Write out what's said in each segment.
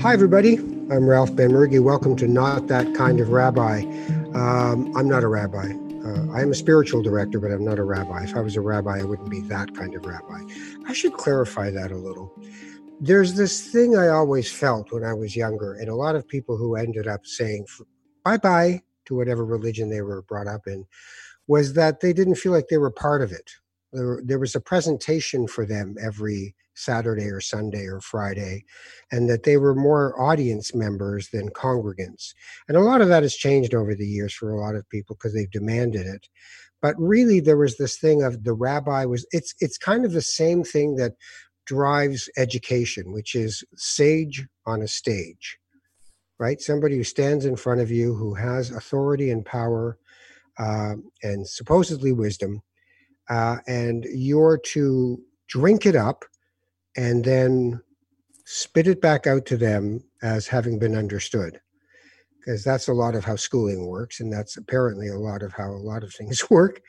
Hi, everybody. I'm Ralph Benmergui. Welcome to Not That Kind of Rabbi. Um, I'm not a rabbi. Uh, I am a spiritual director, but I'm not a rabbi. If I was a rabbi, I wouldn't be that kind of rabbi. I should clarify that a little. There's this thing I always felt when I was younger, and a lot of people who ended up saying bye bye to whatever religion they were brought up in was that they didn't feel like they were part of it. There, there was a presentation for them every Saturday or Sunday or Friday, and that they were more audience members than congregants. And a lot of that has changed over the years for a lot of people because they've demanded it. But really, there was this thing of the rabbi was it's it's kind of the same thing that drives education, which is sage on a stage, right? Somebody who stands in front of you who has authority and power uh, and supposedly wisdom, uh, and you're to drink it up and then spit it back out to them as having been understood. Because that's a lot of how schooling works and that's apparently a lot of how a lot of things work.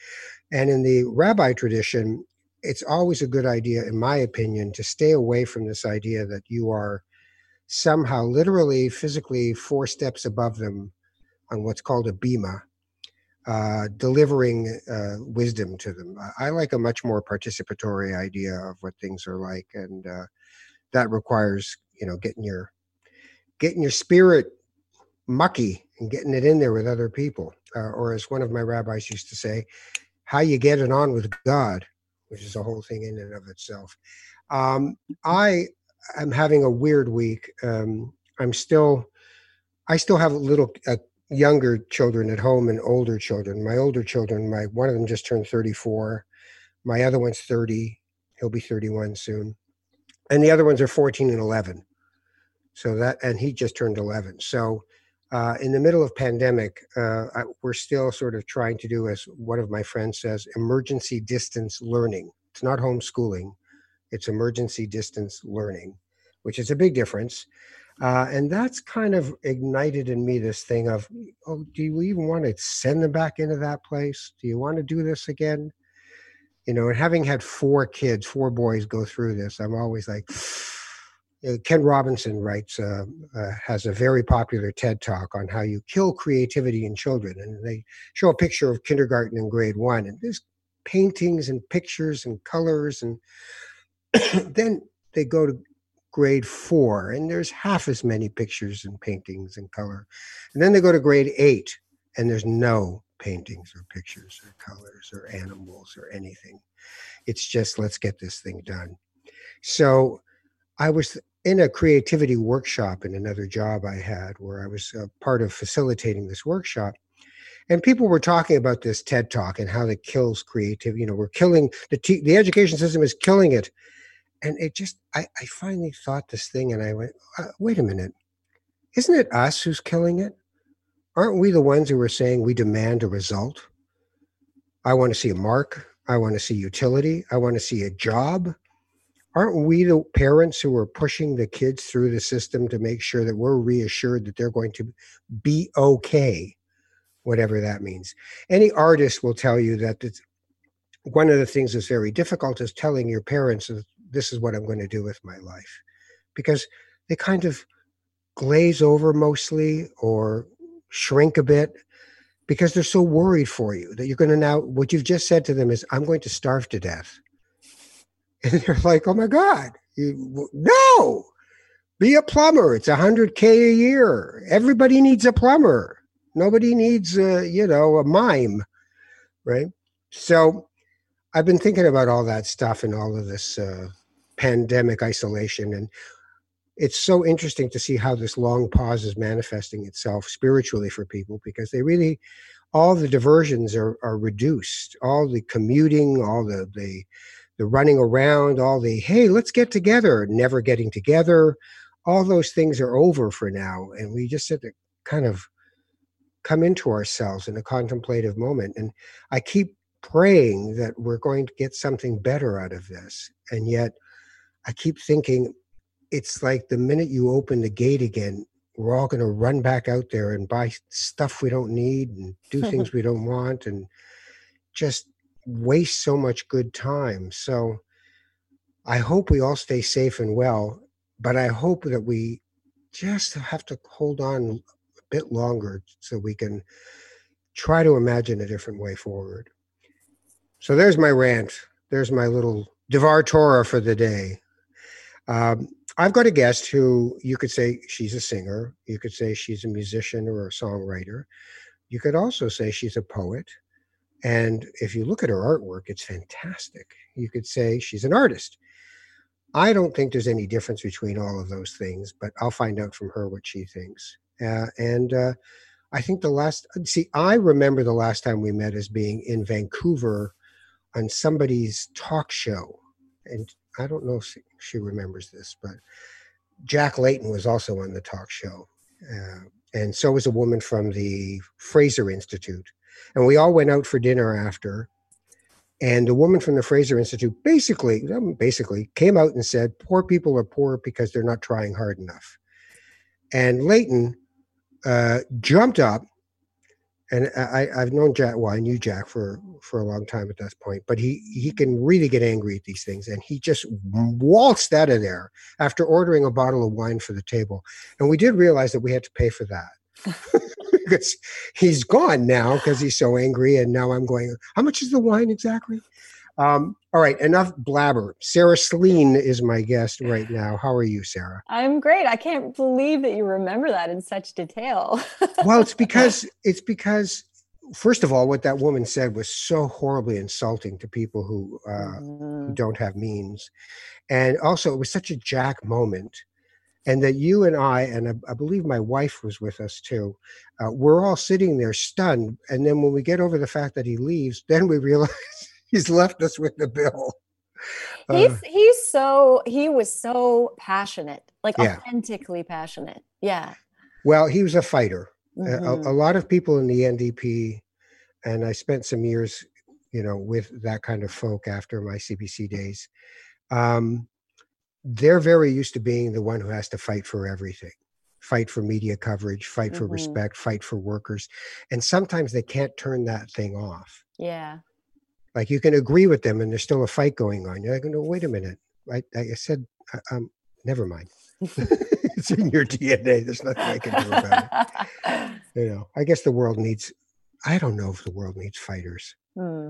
And in the rabbi tradition it's always a good idea in my opinion to stay away from this idea that you are somehow literally physically four steps above them on what's called a bima uh, delivering uh, wisdom to them. I like a much more participatory idea of what things are like, and uh, that requires you know getting your getting your spirit mucky and getting it in there with other people, uh, or as one of my rabbis used to say, how you get it on with God, which is a whole thing in and of itself. Um, I am having a weird week. Um, I'm still, I still have a little a younger children at home and older children. My older children, my one of them just turned 34. My other one's 30. He'll be 31 soon. And the other ones are 14 and 11. So that and he just turned 11. So uh, in the middle of pandemic, uh, I, we're still sort of trying to do, as one of my friends says, emergency distance learning. It's not homeschooling; it's emergency distance learning, which is a big difference. Uh, and that's kind of ignited in me this thing of, oh, do you even want to send them back into that place? Do you want to do this again? You know, and having had four kids, four boys go through this, I'm always like, Ken Robinson writes, uh, uh, has a very popular TED talk on how you kill creativity in children. And they show a picture of kindergarten and grade one, and there's paintings and pictures and colors. And then they go to grade four, and there's half as many pictures and paintings and color. And then they go to grade eight, and there's no paintings or pictures or colors or animals or anything. It's just let's get this thing done. So I was in a creativity workshop in another job I had where I was uh, part of facilitating this workshop. And people were talking about this TED talk and how it kills creativity. You know, we're killing the t- the education system is killing it and it just I, I finally thought this thing and i went uh, wait a minute. Isn't it us who's killing it? Aren't we the ones who are saying we demand a result? I want to see a mark. I want to see utility. I want to see a job. Aren't we the parents who are pushing the kids through the system to make sure that we're reassured that they're going to be okay whatever that means? Any artist will tell you that one of the things that's very difficult is telling your parents this is what I'm going to do with my life. Because they kind of glaze over mostly or shrink a bit because they're so worried for you that you're going to now, what you've just said to them is, I'm going to starve to death. And they're like, oh my God, you, no, be a plumber. It's a 100K a year. Everybody needs a plumber. Nobody needs, a, you know, a mime, right? So I've been thinking about all that stuff and all of this uh, pandemic isolation and it's so interesting to see how this long pause is manifesting itself spiritually for people because they really all the diversions are, are reduced. All the commuting all the, the the running around all the hey let's get together never getting together. All those things are over for now and we just have to kind of come into ourselves in a contemplative moment. And i keep praying that we're going to get something better out of this and yet I keep thinking it's like the minute you open the gate again, we're all going to run back out there and buy stuff we don't need and do things we don't want and just waste so much good time. So I hope we all stay safe and well, but I hope that we just have to hold on a bit longer so we can try to imagine a different way forward. So there's my rant. There's my little Devar Torah for the day. Um, I've got a guest who you could say she's a singer. You could say she's a musician or a songwriter. You could also say she's a poet. And if you look at her artwork, it's fantastic. You could say she's an artist. I don't think there's any difference between all of those things, but I'll find out from her what she thinks. Uh, and uh, I think the last, see, I remember the last time we met as being in Vancouver on somebody's talk show. And I don't know if she remembers this, but Jack Layton was also on the talk show. Uh, and so was a woman from the Fraser Institute. And we all went out for dinner after. And the woman from the Fraser Institute basically, basically came out and said, poor people are poor because they're not trying hard enough. And Layton uh, jumped up and I, I've known Jack. Well, I knew Jack for for a long time at that point, but he he can really get angry at these things, and he just waltzed out of there after ordering a bottle of wine for the table. And we did realize that we had to pay for that because he's gone now because he's so angry. And now I'm going. How much is the wine exactly? Um, all right, enough blabber. Sarah Slean is my guest right now. How are you, Sarah? I'm great. I can't believe that you remember that in such detail. well, it's because it's because first of all, what that woman said was so horribly insulting to people who, uh, mm-hmm. who don't have means, and also it was such a Jack moment. And that you and I, and I, I believe my wife was with us too, uh, we're all sitting there stunned. And then when we get over the fact that he leaves, then we realize he's left us with the bill. He's uh, he's so he was so passionate, like yeah. authentically passionate. Yeah. Well, he was a fighter. Mm-hmm. A, a, lot of people in the NDP, and I spent some years, you know, with that kind of folk after my CBC days. Um, they're very used to being the one who has to fight for everything fight for media coverage fight for mm-hmm. respect fight for workers and sometimes they can't turn that thing off yeah like you can agree with them and there's still a fight going on. You're like, no, wait a minute. I, I said, um, never mind. it's in your DNA. There's nothing I can do about it. You know, I guess the world needs, I don't know if the world needs fighters. Hmm.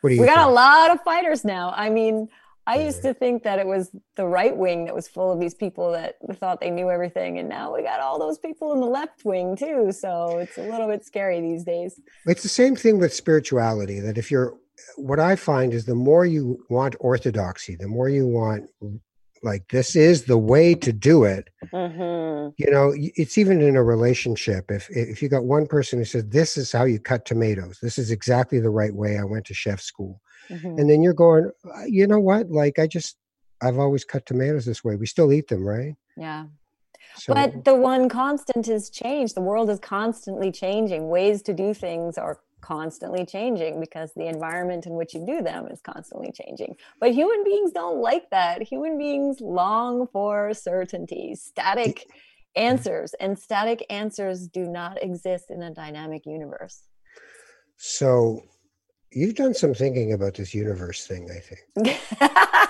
What do you We think? got a lot of fighters now. I mean, I used to think that it was the right wing that was full of these people that thought they knew everything. And now we got all those people in the left wing too. So it's a little bit scary these days. It's the same thing with spirituality that if you're what I find is the more you want orthodoxy, the more you want like this is the way to do it. Mm-hmm. You know, it's even in a relationship. If if you got one person who says this is how you cut tomatoes, this is exactly the right way. I went to chef school, mm-hmm. and then you're going, uh, you know what? Like I just I've always cut tomatoes this way. We still eat them, right? Yeah. So, but the one constant is change. The world is constantly changing. Ways to do things are constantly changing because the environment in which you do them is constantly changing. But human beings don't like that. Human beings long for certainty, static answers, and static answers do not exist in a dynamic universe. So, you've done some thinking about this universe thing, I think.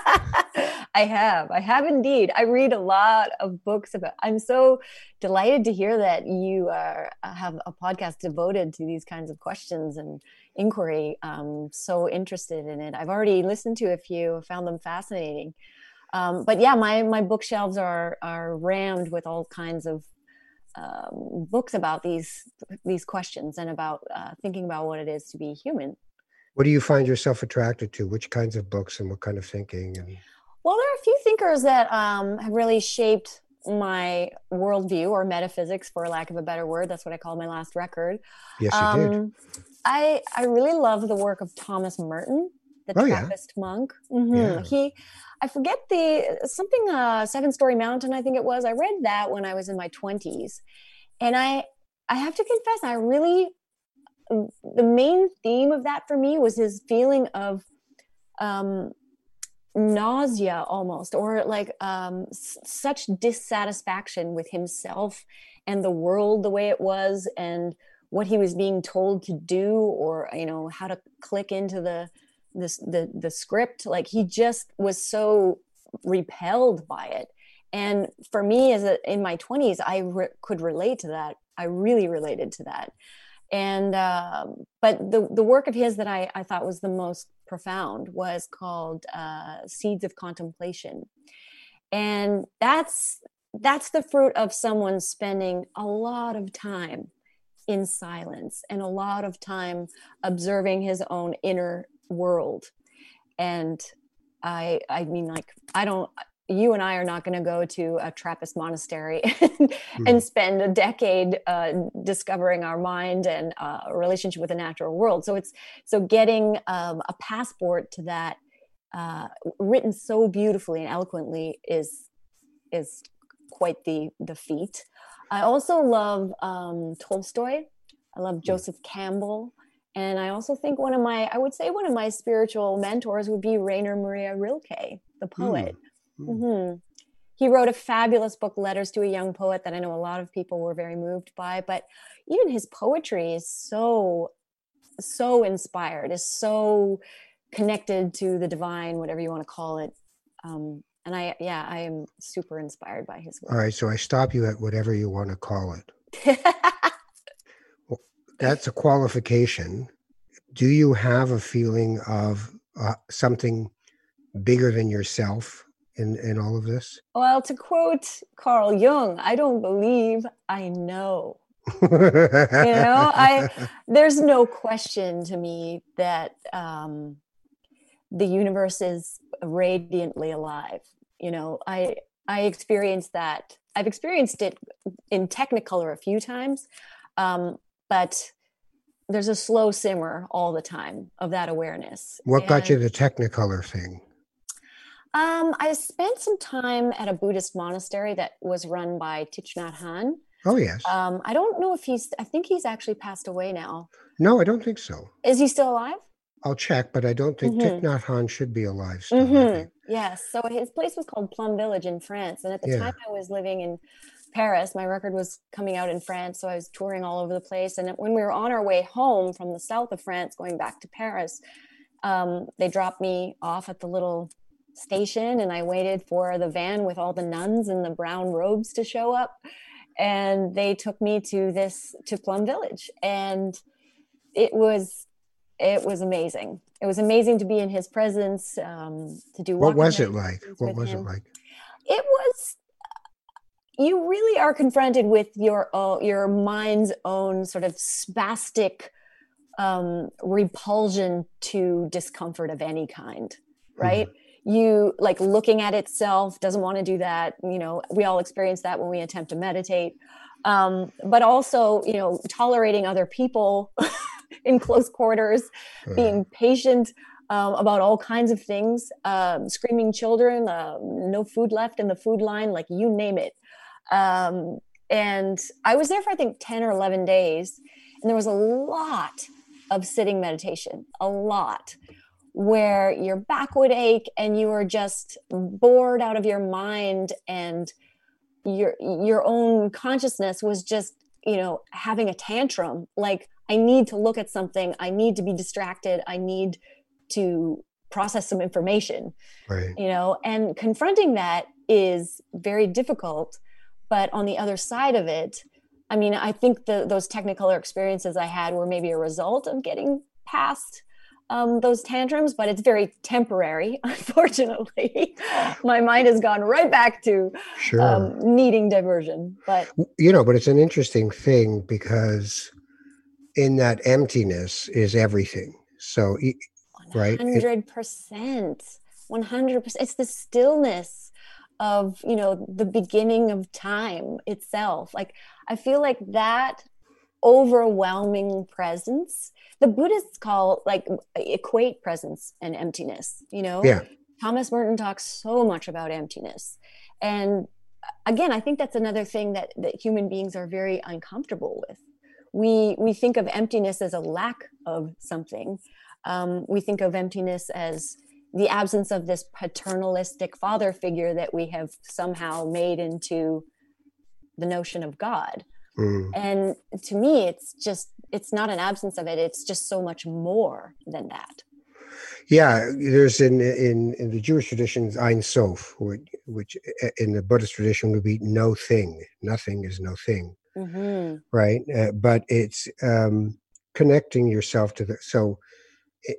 I have. I have indeed. I read a lot of books about. I'm so delighted to hear that you are, have a podcast devoted to these kinds of questions and inquiry. Um, so interested in it. I've already listened to a few. Found them fascinating. Um, but yeah, my my bookshelves are are rammed with all kinds of um, books about these these questions and about uh, thinking about what it is to be human. What do you find yourself attracted to? Which kinds of books and what kind of thinking? And well, there are a few thinkers that um, have really shaped my worldview or metaphysics, for lack of a better word. That's what I call my last record. Yes, you um, did. I I really love the work of Thomas Merton, the oh, Trappist yeah. monk. Mm-hmm. Yeah. He, I forget the something uh, Seven Storey Mountain. I think it was. I read that when I was in my twenties, and I I have to confess, I really the main theme of that for me was his feeling of um, nausea almost or like um, s- such dissatisfaction with himself and the world the way it was and what he was being told to do or you know how to click into the this the the script. Like he just was so repelled by it. And for me as a, in my 20s i re- could relate to that. I really related to that and um, but the the work of his that I, I thought was the most profound was called uh, seeds of contemplation. And that's that's the fruit of someone spending a lot of time in silence and a lot of time observing his own inner world. And i i mean like i don't you and I are not going to go to a Trappist monastery and, mm-hmm. and spend a decade uh, discovering our mind and uh, a relationship with the natural world. So it's so getting um, a passport to that uh, written so beautifully and eloquently is is quite the the feat. I also love um, Tolstoy. I love hmm. Joseph Campbell. And I also think one of my, I would say one of my spiritual mentors would be Rainer Maria Rilke, the poet. Mm Hmm. Mm-hmm. He wrote a fabulous book, Letters to a Young Poet, that I know a lot of people were very moved by. But even his poetry is so, so inspired, is so connected to the divine, whatever you want to call it. Um, and I, yeah, I am super inspired by his work. All right, so I stop you at whatever you want to call it. well, that's a qualification. Do you have a feeling of uh, something bigger than yourself in in all of this? Well, to quote Carl Jung, I don't believe I know. you know, I there's no question to me that um, the universe is radiantly alive. You know, I I experienced that. I've experienced it in Technicolor a few times, um, but there's a slow simmer all the time of that awareness. What and, got you the Technicolor thing? Um, I spent some time at a Buddhist monastery that was run by Thich Nhat Hanh. Oh yes. Um, I don't know if he's. I think he's actually passed away now. No, I don't think so. Is he still alive? I'll check, but I don't think mm-hmm. Thich Nhat Hanh should be alive still. Mm-hmm. Yes. So his place was called Plum Village in France, and at the yeah. time I was living in Paris. My record was coming out in France, so I was touring all over the place. And when we were on our way home from the south of France, going back to Paris, um, they dropped me off at the little station and I waited for the van with all the nuns in the brown robes to show up. And they took me to this to Plum Village. And it was it was amazing. It was amazing to be in his presence, um, to do what was it like? What was him. it like? It was you really are confronted with your own, your mind's own sort of spastic um, repulsion to discomfort of any kind, right? Mm-hmm you like looking at itself doesn't want to do that you know we all experience that when we attempt to meditate. Um, but also you know tolerating other people in close quarters uh-huh. being patient um, about all kinds of things um, screaming children uh, no food left in the food line like you name it. Um, and i was there for i think 10 or 11 days and there was a lot of sitting meditation a lot where your back would ache and you were just bored out of your mind and your your own consciousness was just you know having a tantrum. Like i need to look at something. I need to be distracted. I need to process some information right. you know? And confronting that is very difficult but on the other side of it i mean i think the, those technicolor experiences i had were maybe a result of getting past um, those tantrums, but it's very temporary. Unfortunately, my mind has gone right back to sure. um, needing diversion. But you know, but it's an interesting thing because in that emptiness is everything. So, right, hundred percent, one hundred percent. It's the stillness of you know the beginning of time itself. Like I feel like that overwhelming presence. The buddhists call like equate presence and emptiness you know? Yeah. Thomas merton talks so much about emptiness. And again i think that's another thing that that human beings are very uncomfortable with. We we think of emptiness as a lack of something. Um, we think of emptiness as the absence of this paternalistic father figure that we have somehow made into the notion of god Mm. And to me, it's just, it's not an absence of it. It's just so much more than that. Yeah, there's in in in the Jewish traditions Ein Sof, which, which in the Buddhist tradition would be no thing. Nothing is no thing, mm-hmm. right? Uh, but it's um, connecting yourself to the. So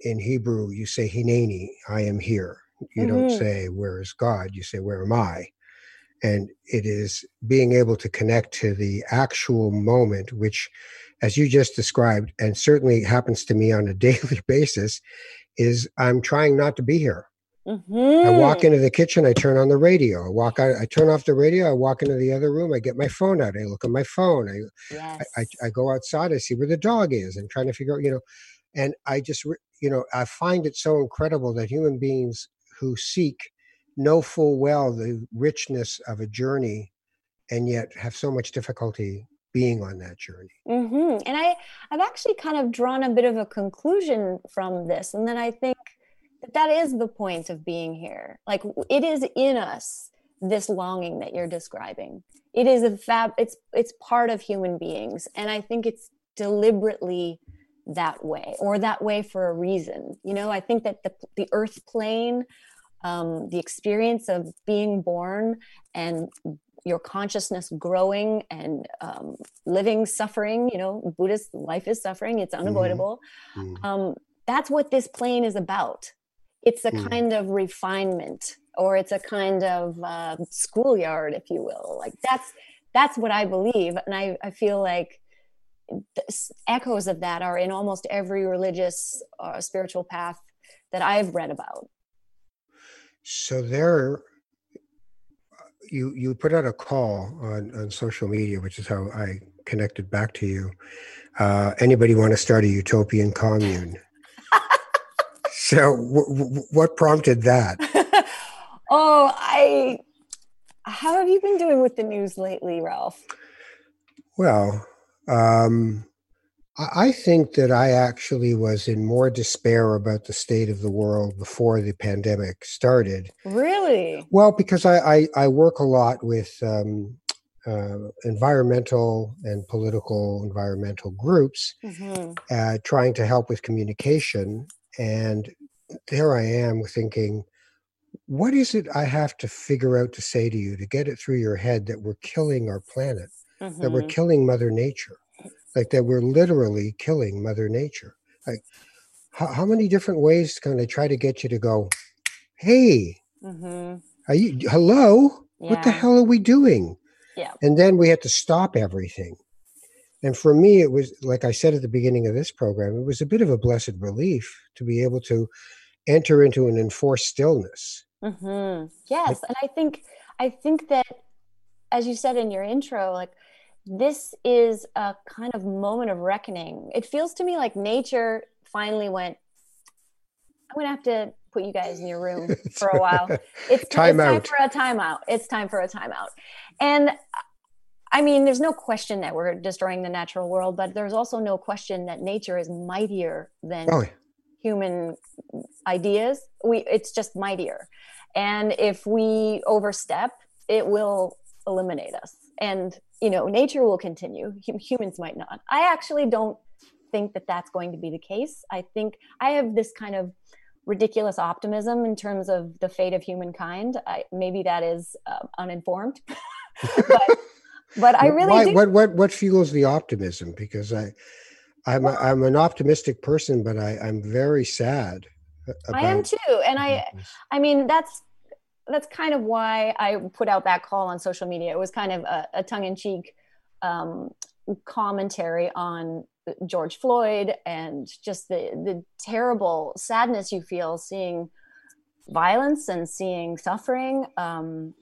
in Hebrew, you say Hineni, I am here. You mm-hmm. don't say where is God. You say where am I? And it is being able to connect to the actual moment, which, as you just described, and certainly happens to me on a daily basis, is I'm trying not to be here. Mm-hmm. I walk mm-hmm. into the kitchen, I turn on the radio. I walk out, I turn off the radio, I walk into the other room, I get my phone out, I look at my phone, I, yes. I, I, I, go outside, I see where the dog is. I'm trying to figure out, you know, and I just, you know, I find it so incredible that human beings who seek know full well the richness of a journey and yet have so much difficulty being on that journey. Mm-hmm. And I, I've actually kind of drawn a bit of a conclusion from this. And then I think that that is the point of being here. Like it is in us, this longing that you're describing. It is a fab, it's, it's part of human beings. And I think it's deliberately that way or that way for a reason. You know, I think that the, the earth plane, um, the experience of being born and your consciousness growing and um, living suffering you know buddhist life is suffering it's mm-hmm. unavoidable mm-hmm. um, that's what this plane is about it's a mm-hmm. kind of refinement or it's a kind of uh, schoolyard if you will like that's that's what i believe and i, I feel like echoes of that are in almost every religious uh, spiritual path that i've read about so there you you put out a call on on social media, which is how I connected back to you. Uh, anybody want to start a utopian commune? so, w- w- what prompted that? oh, I. How have you been doing with the news lately, Ralph? Well, um, I think that I actually was in more despair about the state of the world before the pandemic started. Really? Well, because I, I, I work a lot with um, uh, environmental and political environmental groups, mm-hmm. uh, trying to help with communication. And there I am thinking, what is it I have to figure out to say to you to get it through your head that we're killing our planet, mm-hmm. that we're mm-hmm. killing Mother Nature? Like that we're literally killing mother nature like how, how many different ways can they try to get you to go hey mm-hmm. are you hello yeah. what the hell are we doing yeah and then we had to stop everything and for me it was like i said at the beginning of this program it was a bit of a blessed relief to be able to enter into an enforced stillness mm-hmm. yes and i think i think that as you said in your intro like this is a kind of moment of reckoning. It feels to me like nature finally went, I'm going to have to put you guys in your room for a while. It's, time, it's time for a timeout. It's time for a timeout. And I mean, there's no question that we're destroying the natural world, but there's also no question that nature is mightier than oh. human ideas. We, it's just mightier. And if we overstep, it will eliminate us. And you know nature will continue. Humans might not. I actually don't think that that's going to be the case. I think i have this kind of ridiculous optimism in terms of the fate of humankind. I, maybe that is uh, uninformed but, but i really Why, what what what fuels the optimism? Because i i'm well, a, i'm an optimistic person but i i'm very sad i am too and i i mean that's that's kind of why I put out that call on social media. It was kind of a, a tongue in cheek um, commentary on George Floyd and just the the terrible sadness you feel seeing violence and seeing suffering um,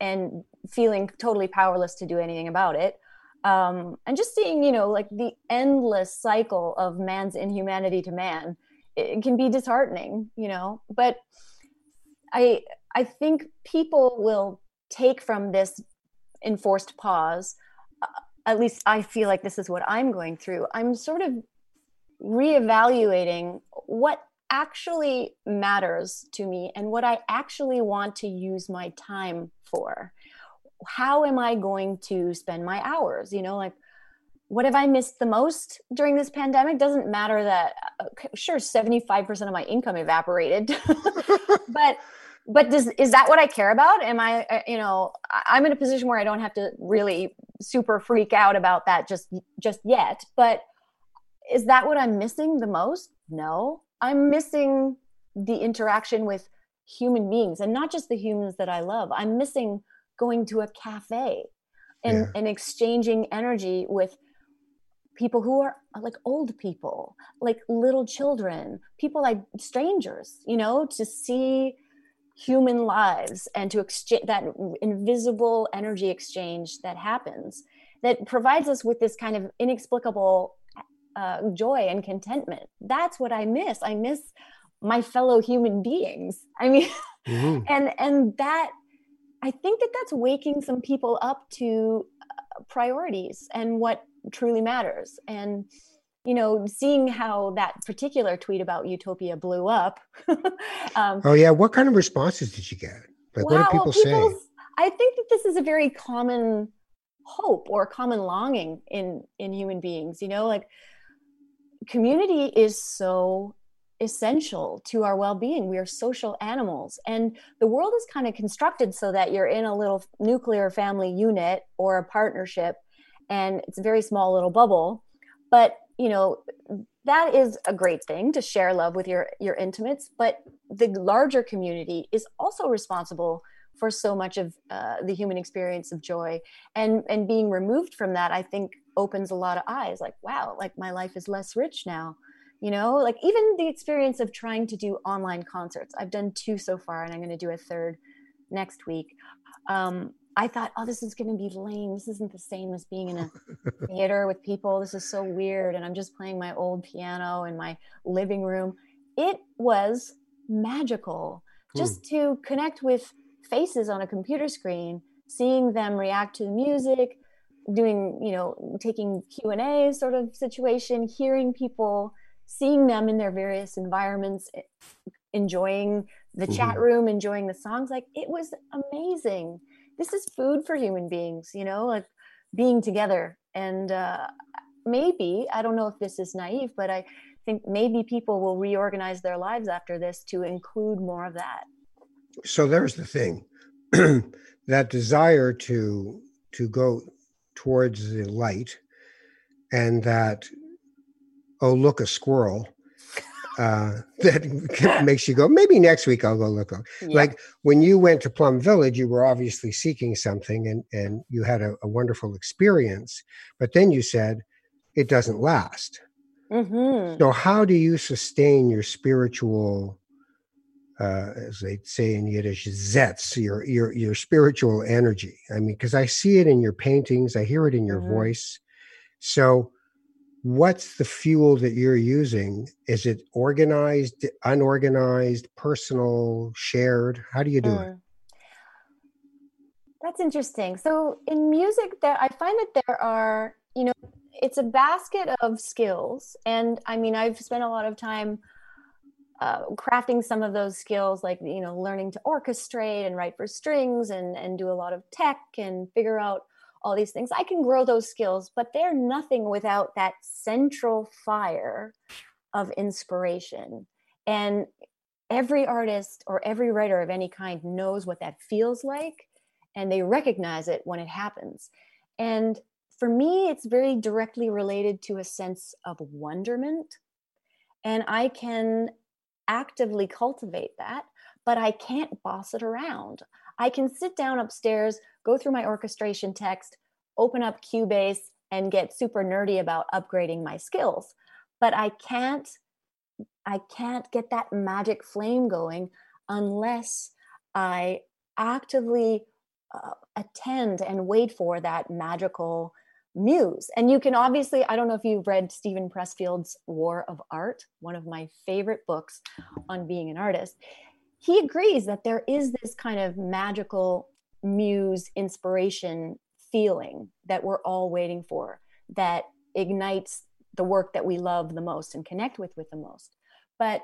and feeling totally powerless to do anything about it. Um, and just seeing, you know, like the endless cycle of man's inhumanity to man, it can be disheartening, you know. But I I think people will take from this enforced pause. Uh, at least I feel like this is what I'm going through. I'm sort of reevaluating what actually matters to me and what I actually want to use my time for. How am I going to spend my hours? You know, like what have I missed the most during this pandemic? Doesn't matter that, uh, sure, 75% of my income evaporated, but but does is that what I care about? Am I, uh, you know, I'm in a position where I don't have to really super freak out about that just just yet. But is that what I'm missing the most? No, I'm missing the interaction with human beings, and not just the humans that I love. I'm missing going to a cafe and yeah. and exchanging energy with people who are like old people, like little children, people like strangers, you know, to see human lives and to exchange that invisible energy exchange that happens that provides us with this kind of inexplicable uh, joy and contentment. That's what I miss. I miss my fellow human beings. I mean, mm-hmm. and and that I think that that's waking some people up to uh, priorities and what truly matters and you know seeing how that particular tweet about utopia blew up um, oh yeah. What kind of responses did you get? Like wow, what did people say? i think that this is a very common hope or common longing in in human beings you know like community is so essential to our well-being. We are social animals and the world is kind of constructed so that you're in a little nuclear family unit or a partnership and it's a very small little bubble but you know that is a great thing to share love with your your intimates but the larger community is also responsible for so much of uh, the human experience of joy. And and being removed from that i think opens a lot of eyes like wow like my life is less rich now. You know like even the experience of trying to do online concerts. I've done two so far and i'm going to do a third next week. Um, I thought, oh, this is going to be lame. This isn't the same as being in a theater with people. This is so weird. And I'm just playing my old piano in my living room. It was magical just to connect with faces on a computer screen, seeing them react to the music, doing, you know, taking Q&A sort of situation, hearing people, seeing them in their various environments, enjoying the mm-hmm. chat room, enjoying the songs. Like it was amazing this is food for human beings you know like being together. And uh, maybe i don't know if this is naive but i think maybe people will reorganize their lives after this to include more of that. So there's the thing. That desire to to go towards the light and that oh look a squirrel uh, that makes you go, maybe next week I'll go look. Yeah. Like when you went to Plum Village, you were obviously seeking something and, and you had a, a wonderful experience, but then you said it doesn't last. Mm-hmm. So, how do you sustain your spiritual, uh, as they say in Yiddish, zets, your, your, your spiritual energy? I mean, because I see it in your paintings, I hear it in your mm-hmm. voice. So, what's the fuel that you're using? Is it organized unorganized personal shared? How do you do mm. it that's interesting. So in music there i find that there are you know it's a basket of skills and i mean i've spent a lot of time uh, crafting some of those skills like you know learning to orchestrate and write for strings and and do a lot of tech and figure out all these things. I can grow those skills, but they're nothing without that central fire of inspiration. And every artist or every writer of any kind knows what that feels like and they recognize it when it happens. And for me, it's very directly related to a sense of wonderment. And I can actively cultivate that, but I can't boss it around. I can sit down upstairs, go through my orchestration text, open up Cubase, and get super nerdy about upgrading my skills. But I can't I can't get that magic flame going unless I actively uh, attend and wait for that magical muse. And you can obviously, I don't know if you've read Steven Pressfield's War of Art, one of my favorite books on being an artist he agrees that there is this kind of magical muse inspiration feeling that we're all waiting for that ignites the work that we love the most and connect with with the most. But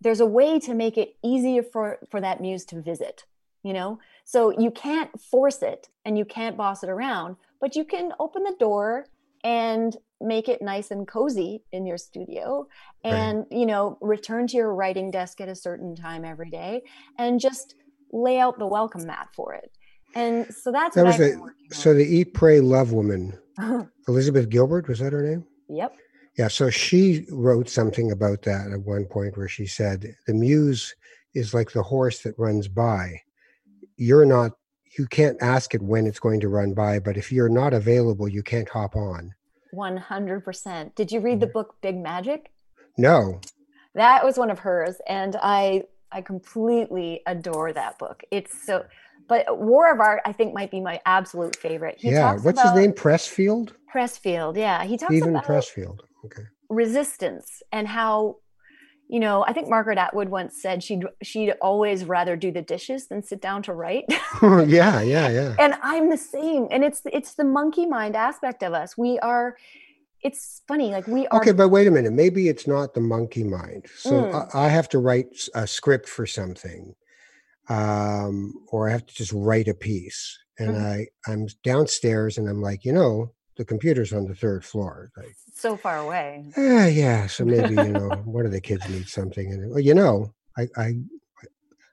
there's a way to make it easier for for that muse to visit you know? So you can't force it and you can't boss it around but you can open the door and make it nice and cozy in your studio and right. you know return to your writing desk at a certain time every day and just lay out the welcome mat for it. And so that's that was the so the eat pray love woman elizabeth gilbert was that her name? Yep. Yeah so she wrote something about that at one point where she said the muse is like the horse that runs by. You're not you can't ask it when it's going to run by but if you're not available you can't hop on 100% did you read the mm-hmm. book big magic? No. That was one of hers and i i completely adore that book. It's so but war of art i think might be my absolute favorite. He yeah what's his name? Pressfield? Pressfield yeah. He talks Steven about pressfield okay. resistance and how you know, I think Margaret Atwood once said she'd she'd always rather do the dishes than sit down to write. yeah, yeah, yeah. And I'm the same. And it's it's the monkey mind aspect of us. We are it's funny, like we are Okay, but wait a minute. Maybe it's not the monkey mind. So mm. I, I, have to write a script for something. Um, or I have to just write a piece. And mm-hmm. I I'm downstairs and I'm like, you know, the computer's on the third floor. Like, so far away. Yeah, yeah. So maybe you know one of the kids needs something, and well, you know, I I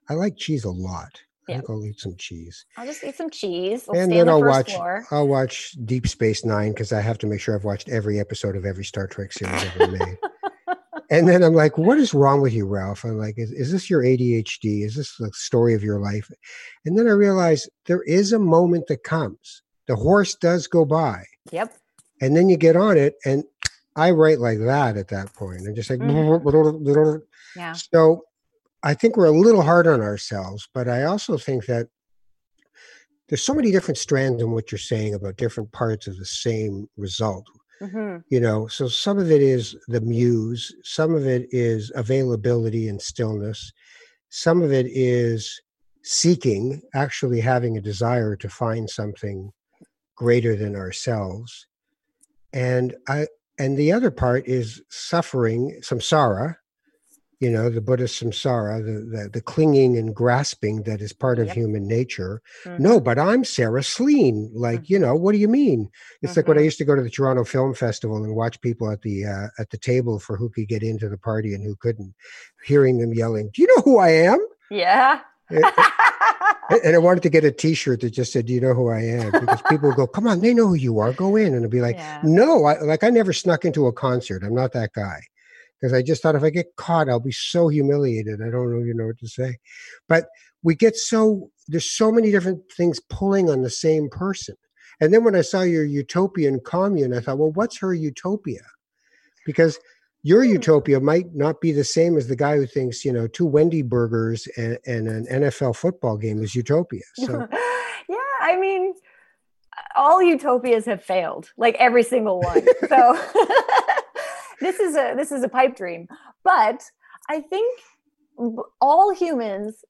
I like cheese a lot. Yeah. I think I'll eat some cheese. I'll just eat some cheese. And then the I'll watch. Floor. I'll watch Deep Space Nine because I have to make sure I've watched every episode of every Star Trek series ever made. and then I'm like, "What is wrong with you, Ralph?" I'm like, "Is, is this your ADHD? Is this the story of your life?" And then I realize there is a moment that comes. The horse does go by. Yep. And then you get on it, and I write like that at that point. I'm just like, mm-hmm. yeah. So I think we're a little hard on ourselves, but I also think that there's so many different strands in what you're saying about different parts of the same result. Mm-hmm. You know, so some of it is the muse, some of it is availability and stillness, some of it is seeking, actually having a desire to find something greater than ourselves. And I and the other part is suffering, samsara, you know, the Buddhist samsara, the, the, the clinging and grasping that is part of yep. human nature. Mm-hmm. No, but I'm Sarah Slean. Like, mm-hmm. you know, what do you mean? It's mm-hmm. like when I mm-hmm. used to go to the Toronto Film Festival and watch people at the uh, at the table for who could get into the party and who couldn't, hearing them yelling, "Do you know who I am?" Yeah. And I wanted to get a T-shirt that just said, "Do you know who I am?" Because people would go, "Come on, they know who you are. Go in." And I'd be like, yeah. "No, I, like I never snuck into a concert. I'm not that guy." Because I just thought if I get caught, I'll be so humiliated. I don't even know what to say. But we get so there's so many different things pulling on the same person. And then when I saw your utopian commune, I thought, well, what's her utopia? Because your hmm. utopia might not be the same as the guy who thinks you know two wendy burgers and, and an nfl football game is utopia. So yeah i mean all utopias have failed like every single one. So this is a this is a pipe dream. But i think all humans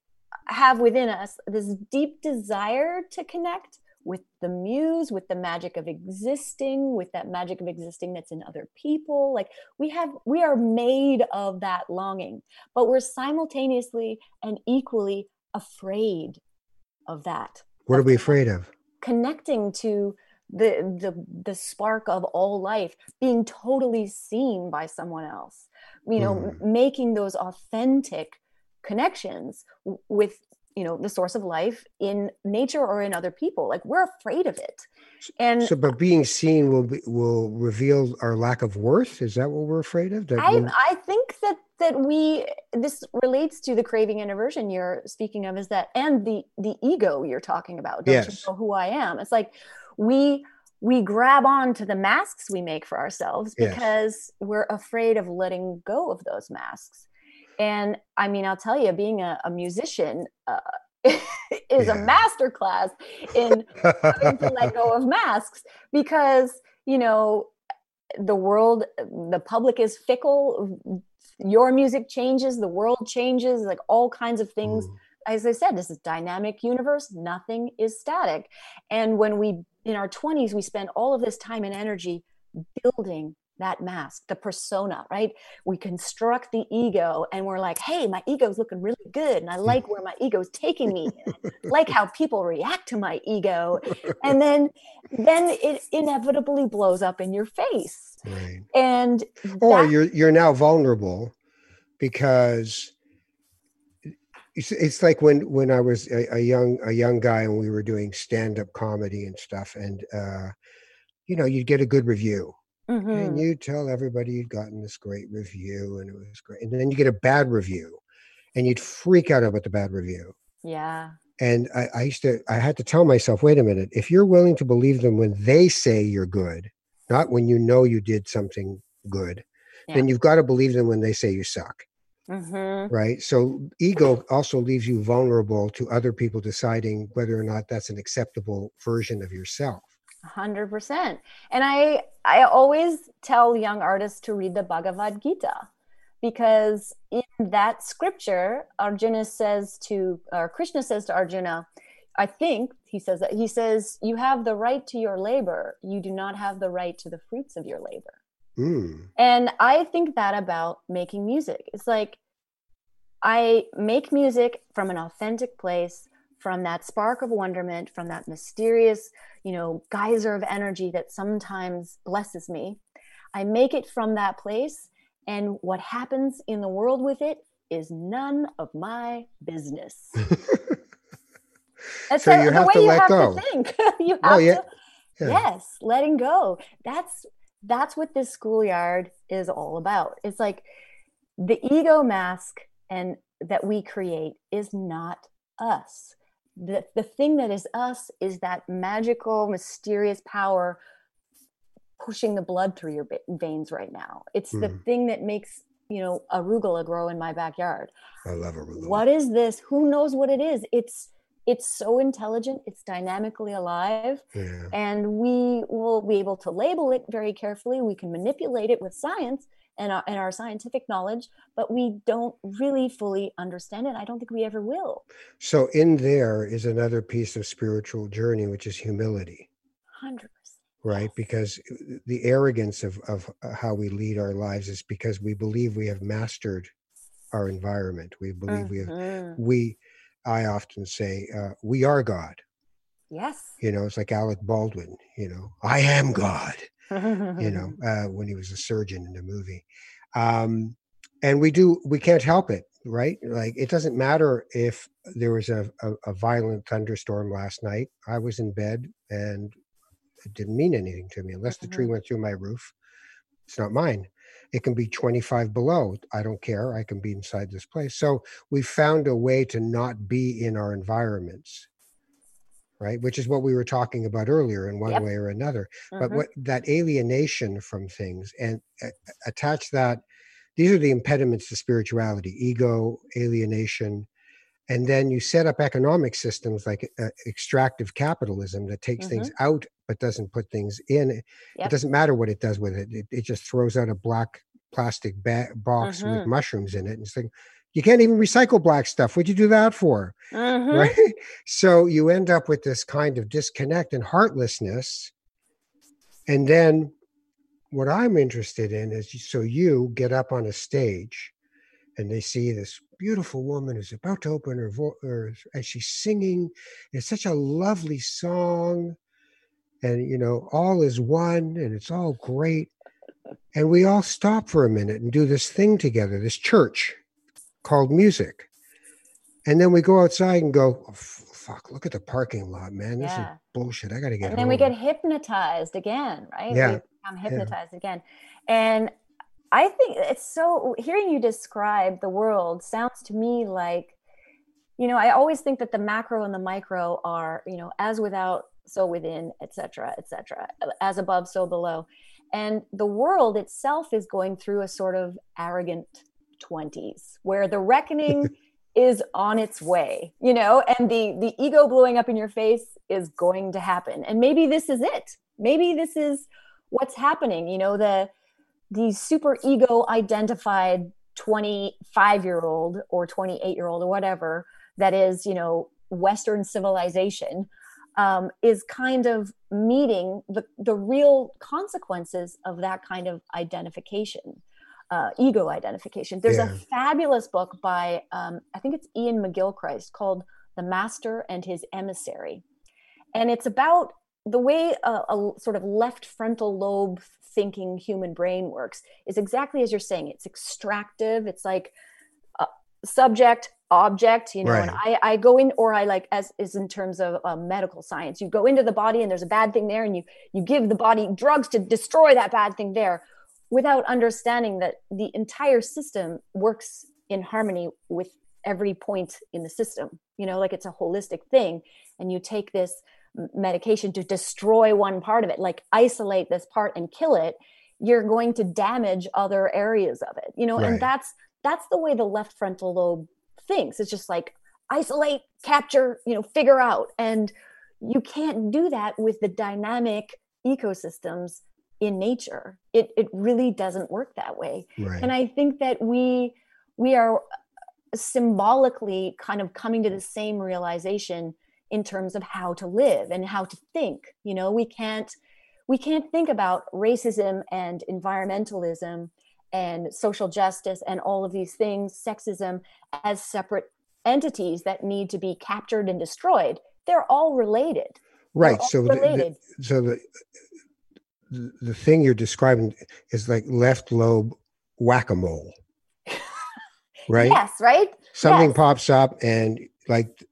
have within us this deep desire to connect with the muse with the magic of existing with that magic of existing that's in other people. Like we have we are made of that longing but we're simultaneously and equally afraid of that. What are we afraid of? Connecting to the the the spark of all life being totally seen by someone else you know mm. making those authentic connections with you know the source of life in nature or in other people. Like we're afraid of it. And so but being seen will be, will reveal our lack of worth? Is that what we're afraid of? I, I think that that we this relates to the craving and aversion you're speaking of is that and the the ego you're talking about. Don't yes. you know who i am? It's like we we grab on to the masks we make for ourselves because yes. we're afraid of letting go of those masks and I mean, I'll tell you, being a, a musician uh, is yeah. a masterclass in having to let go of masks because, you know, the world, the public is fickle. Your music changes, the world changes, like all kinds of things. Mm. As I said, this is dynamic universe. Nothing is static. And when we, in our 20s, we spend all of this time and energy building that mask, the persona, right? We construct the ego and we're like, hey, my ego's looking really good. And I hmm. like where my ego's taking me. like how people react to my ego. And then then it inevitably blows up in your face. Right. And or that, you're you're now vulnerable because it's, it's like when when I was a, a, young a young guy and we were doing stand up comedy and stuff, and uh, you know you'd get a good review, mm-hmm. and you tell everybody you'd gotten this great review and it was great, and then you get a bad review, and you'd freak out about the bad review. Yeah. And I, I used to I had to tell myself, wait a minute, if you're willing to believe them when they say you're good, not when you know you did something good, yeah. then you've got to believe them when they say you suck. Mm-hmm. Right. So ego also leaves you vulnerable to other people deciding whether or not that's an acceptable version of yourself. 100%. And I I always tell young artists to read the Bhagavad Gita because in that scripture Arjuna says to or Krishna says to Arjuna, I think he says that he says you have the right to your labor, you do not have the right to the fruits of your labor. Mm. And I think that about making music. It's like I make music from an authentic place, from that spark of wonderment, from that mysterious, you know, geyser of energy that sometimes blesses me. I make it from that place. And what happens in the world with it is none of my business. That's so a, have the way you have go. to think. you have oh, yeah. to, yeah. yes, letting go. That's that's what this schoolyard is all about. It's like the ego mask and that we create is not us. The, the thing that is us is that magical, mysterious power pushing the blood through your veins right now. It's mm. the thing that makes, you know, arugula grow in my backyard. I love arugula. What is this? Who knows what it is? It's it's so intelligent it's dynamically alive yeah. and we will be able to label it very carefully we can manipulate it with science and our, and our scientific knowledge but we don't really fully understand it i don't think we ever will so in there is another piece of spiritual journey which is humility 100% right because the arrogance of, of how we lead our lives is because we believe we have mastered our environment we believe mm-hmm. we have mm-hmm. we I often say, uh, we are God. Yes. You know, it's like Alec Baldwin, you know, I am God, you know, uh, when he was a surgeon in the movie. Um, and we do, we can't help it, right? Like, it doesn't matter if there was a, a, a violent thunderstorm last night. I was in bed and it didn't mean anything to me unless the tree mm-hmm. went through my roof. It's not mine. It can be 25 below. I don't care. I can be inside this place. So we found a way to not be in our environments, right? Which is what we were talking about earlier in one yep. way or another. Mm-hmm. But what that alienation from things and uh, attach that, these are the impediments to spirituality ego, alienation, and then you set up economic systems like uh, extractive capitalism that takes mm-hmm. things out but doesn't put things in yep. it doesn't matter what it does with it it, it just throws out a black plastic ba- box mm-hmm. with mushrooms in it and it's like you can't even recycle black stuff. What'd you do that for? Mm-hmm. right? So you end up with this kind of disconnect and heartlessness. And then what i'm interested in is so you get up on a stage and they see this beautiful woman who's about to open her voice and she's singing. It's such a lovely song. And you know all is one and it's all great. And we all stop for a minute and do this thing together this church called music and then we go outside and go oh, fuck look at the parking lot man this yeah. is bullshit i gotta get and then home. we get hypnotized again right yeah we become hypnotized yeah. again and i think it's so hearing you describe the world sounds to me like you know i always think that the macro and the micro are you know as without so within, etc., etc., as above, so below. And the world itself is going through a sort of arrogant 20s where the reckoning is on its way, you know, and the the ego blowing up in your face is going to happen. And maybe this is it. Maybe this is what's happening, you know, the the super ego identified 25 year old or 28 year old or whatever that is, you know, Western civilization um, is kind of meeting the, the real consequences of that kind of identification uh, ego identification. There's yeah. a fabulous book by um, i think it's Iain McGilchrist called the master and his emissary. And it's about the way a, a, sort of left frontal lobe thinking human brain works is exactly as you're saying. It's extractive. It's like uh, subject object you know right. and I, I go in or i like as is in terms of uh, medical science you go into the body and there's a bad thing there and you you give the body drugs to destroy that bad thing there without understanding that the entire system works in harmony with every point in the system. You know like it's a holistic thing and you take this medication to destroy one part of it like isolate this part and kill it you're going to damage other areas of it you know? Right. and that's that's the way the left frontal lobe thinks. It's just like isolate capture you know figure out. And you can't do that with the dynamic ecosystems in nature. It it really doesn't work that way. Right. and i think that we we are symbolically kind of coming to the same realization in terms of how to live and how to think you know? We can't we can't think about racism and environmentalism and social justice and all of these things sexism as separate entities that need to be captured and destroyed. They're all related. Right. all so related. The, so the the thing you're describing is like left lobe whack-a-mole right yes right something yes. pops up and like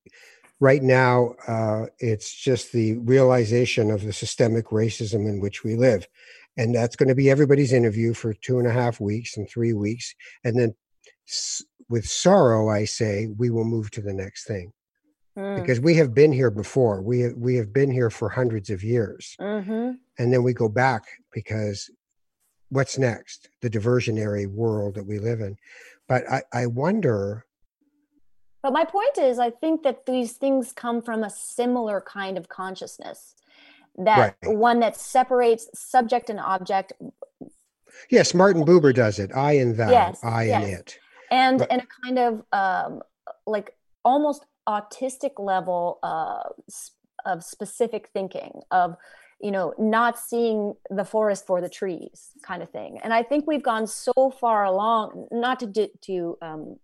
right now, uh, it's just the realization of the systemic racism in which we live. And that's going to be everybody's interview for two and a half weeks and three weeks. And then s- with sorrow, I say, we will move to the next thing. Mm. Because we have been here before. We have, we have been here for hundreds of years. Mm-hmm. And then we go back because what's next? The diversionary world that we live in. But I, I wonder but my point is, I think that these things come from a similar kind of consciousness, that right. one that separates subject and object. Yes, Martin Buber does it. I and thou, yes, I yes. and it. And but, and a kind of um, like almost autistic level uh, of specific thinking of you know not seeing the forest for the trees kind of thing and i think we've gone so far along not to to um,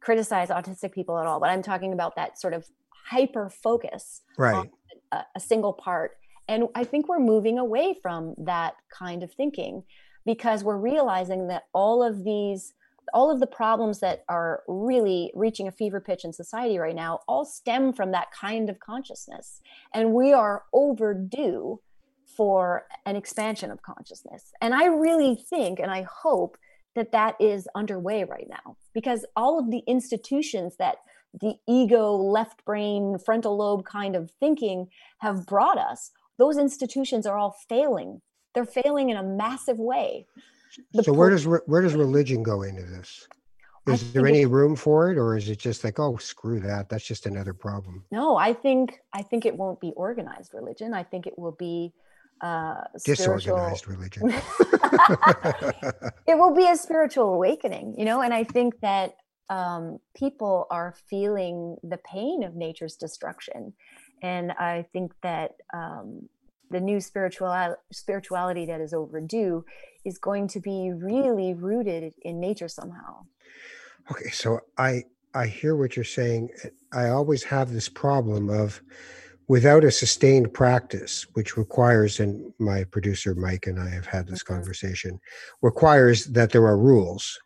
criticize autistic people at all, but I'm talking about that sort of hyper focus right. on a, a single part. And I think we're moving away from that kind of thinking because we're realizing that all of these all of the problems that are really reaching a fever pitch in society right now all stem from that kind of consciousness. And we are overdue for an expansion of consciousness. And i really think and i hope that that is underway right now because all of the institutions that the ego left brain frontal lobe kind of thinking have brought us those institutions are all failing. They're failing in a massive way so where does where does religion go into this? Is there any room for it or is it just like oh screw that that's just another problem no i think i think it won't be organized religion. I think it will be uh, disorganized religion. it will be a spiritual awakening, you know, and I think that um, people are feeling the pain of nature's destruction, and I think that um, the new spiritual spirituality that is overdue is going to be really rooted in nature somehow. Okay, so I I hear what you're saying. I always have this problem of without a sustained practice, which requires, and my producer Mike and I have had this mm-hmm. conversation, requires that there are rules.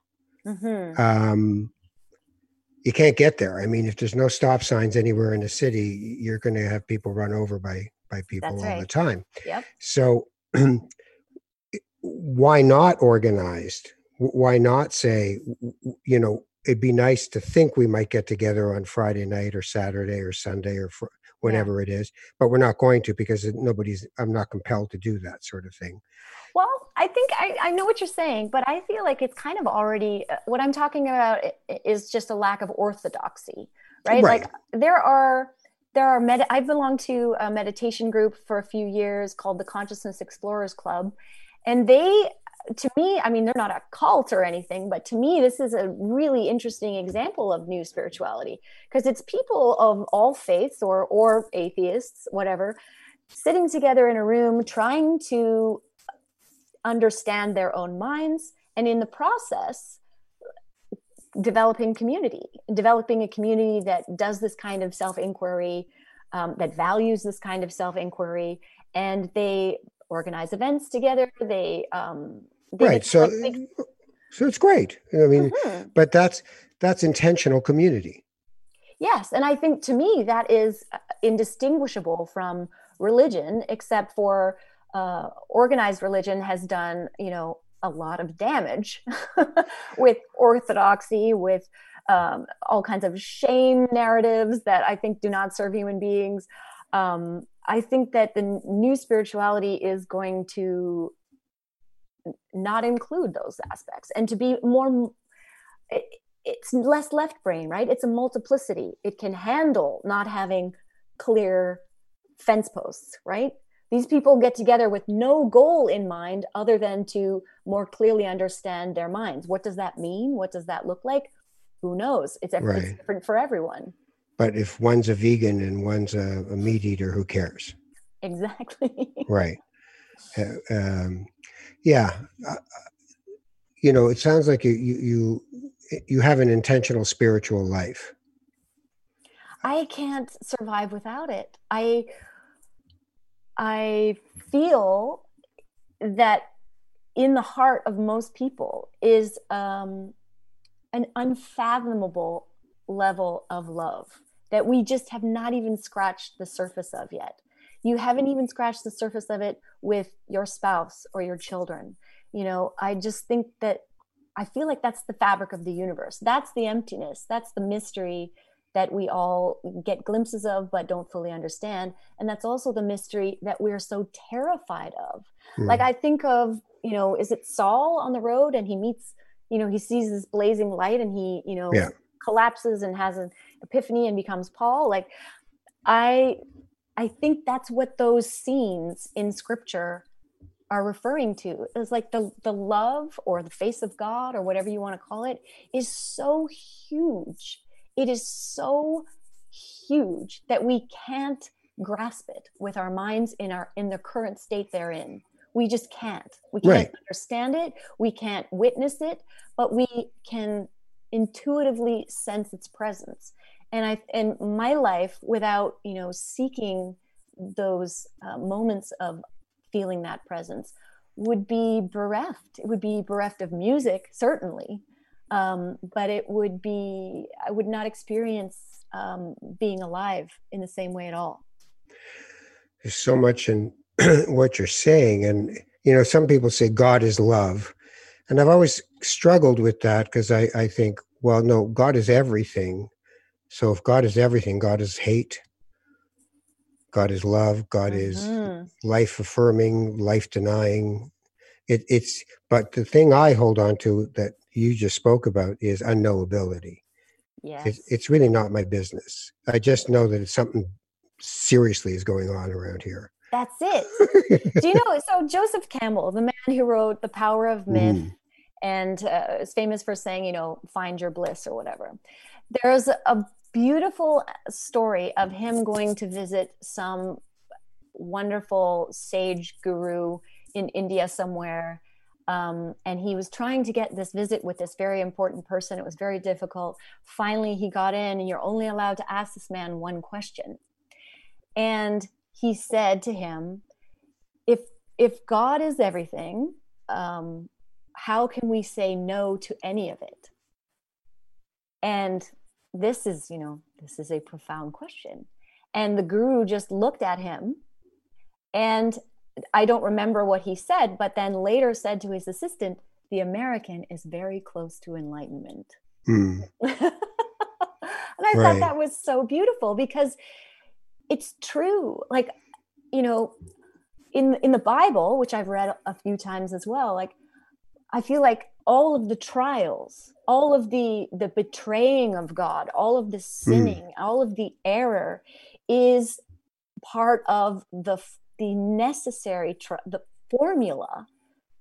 Mm-hmm. Um, you can't get there. I mean, if there's no stop signs anywhere in the city, you're going to have people run over by by people That's all right. the time. Yep. So, why not organized? Why not say, you know, it'd be nice to think we might get together on Friday night or Saturday or Sunday or fr- whenever yeah. it is but we're not going to because nobody's i'm not compelled to do that sort of thing well i think i, I know what you're saying but i feel like it's kind of already uh, what i'm talking about is just a lack of orthodoxy right, right. like there are there are med- i've belonged to a meditation group for a few years called the consciousness explorers club and they to me, I mean, they're not a cult or anything, but to me, this is a really interesting example of new spirituality. Because it's people of all faiths or or atheists, whatever, sitting together in a room trying to understand their own minds, and in the process, developing community, developing a community that does this kind of self inquiry, um, that values this kind of self inquiry, and they organize events together. They um, right. So, like, so it's great. I mean, mm-hmm. but that's that's intentional community. Yes, and I think to me that is uh, indistinguishable from religion, except for uh, organized religion has done, you know, a lot of damage with orthodoxy, with um, all kinds of shame narratives that I think do not serve human beings. Um, I think that the new spirituality is going to not include those aspects and to be more it's less left brain right? It's a multiplicity. It can handle not having clear fence posts right? These people get together with no goal in mind other than to more clearly understand their minds. What does that mean? What does that look like? Who knows? It's, right. it's different for everyone but if one's a vegan and one's a, a meat eater who cares? Exactly. Right. Uh, um, yeah uh, you know it sounds like you you you have an intentional spiritual life. I can't survive without it. I i feel that in the heart of most people is um, an unfathomable level of love that we just have not even scratched the surface of yet. You haven't even scratched the surface of it with your spouse or your children. You know i just think that i feel like that's the fabric of the universe. That's the emptiness. That's the mystery that we all get glimpses of but don't fully understand. And that's also the mystery that we're so terrified of. Mm. like i think of you know is it saul on the road and he meets you know he sees this blazing light and he you know yeah. Collapses and has an epiphany and becomes paul like i I think that's what those scenes in scripture are referring to. It's like the the love or the face of God or whatever you want to call it is so huge. It is so huge that we can't grasp it with our minds in our in the current state they're in. We just can't. We can't right. understand it. We can't witness it, but we can intuitively sense its presence. And i in my life without you know seeking those uh, moments of feeling that presence would be bereft. It would be bereft of music certainly um, but it would be i would not experience um, being alive in the same way at all. There's so much in what you're saying and you know some people say god is love and i've always struggled with that because I, I think well no god is everything so if God is everything, God is hate, God is love, God mm-hmm. is life affirming, life denying. It, it's but the thing I hold on to that you just spoke about is unknowability. Yes. It, it's really not my business. I just know that it's something seriously is going on around here. That's it. Do you know? So Joseph Campbell, the man who wrote *The Power of Myth*, mm. and uh, is famous for saying, you know, "Find your bliss" or whatever. There's a beautiful story of him going to visit some wonderful sage guru in India somewhere. Um, and he was trying to get this visit with this very important person. It was very difficult. Finally, he got in, and you're only allowed to ask this man one question. And he said to him, "If if God is everything, um, how can we say no to any of it?" And this is you know this is a profound question and the guru just looked at him and i don't remember what he said but then later said to his assistant the american is very close to enlightenment mm. and i right. thought that was so beautiful because it's true like you know in in the bible which i've read a few times as well like i feel like all of the trials all of the the betraying of god all of the hmm. sinning mm. all of the error is part of the the necessary tr- the formula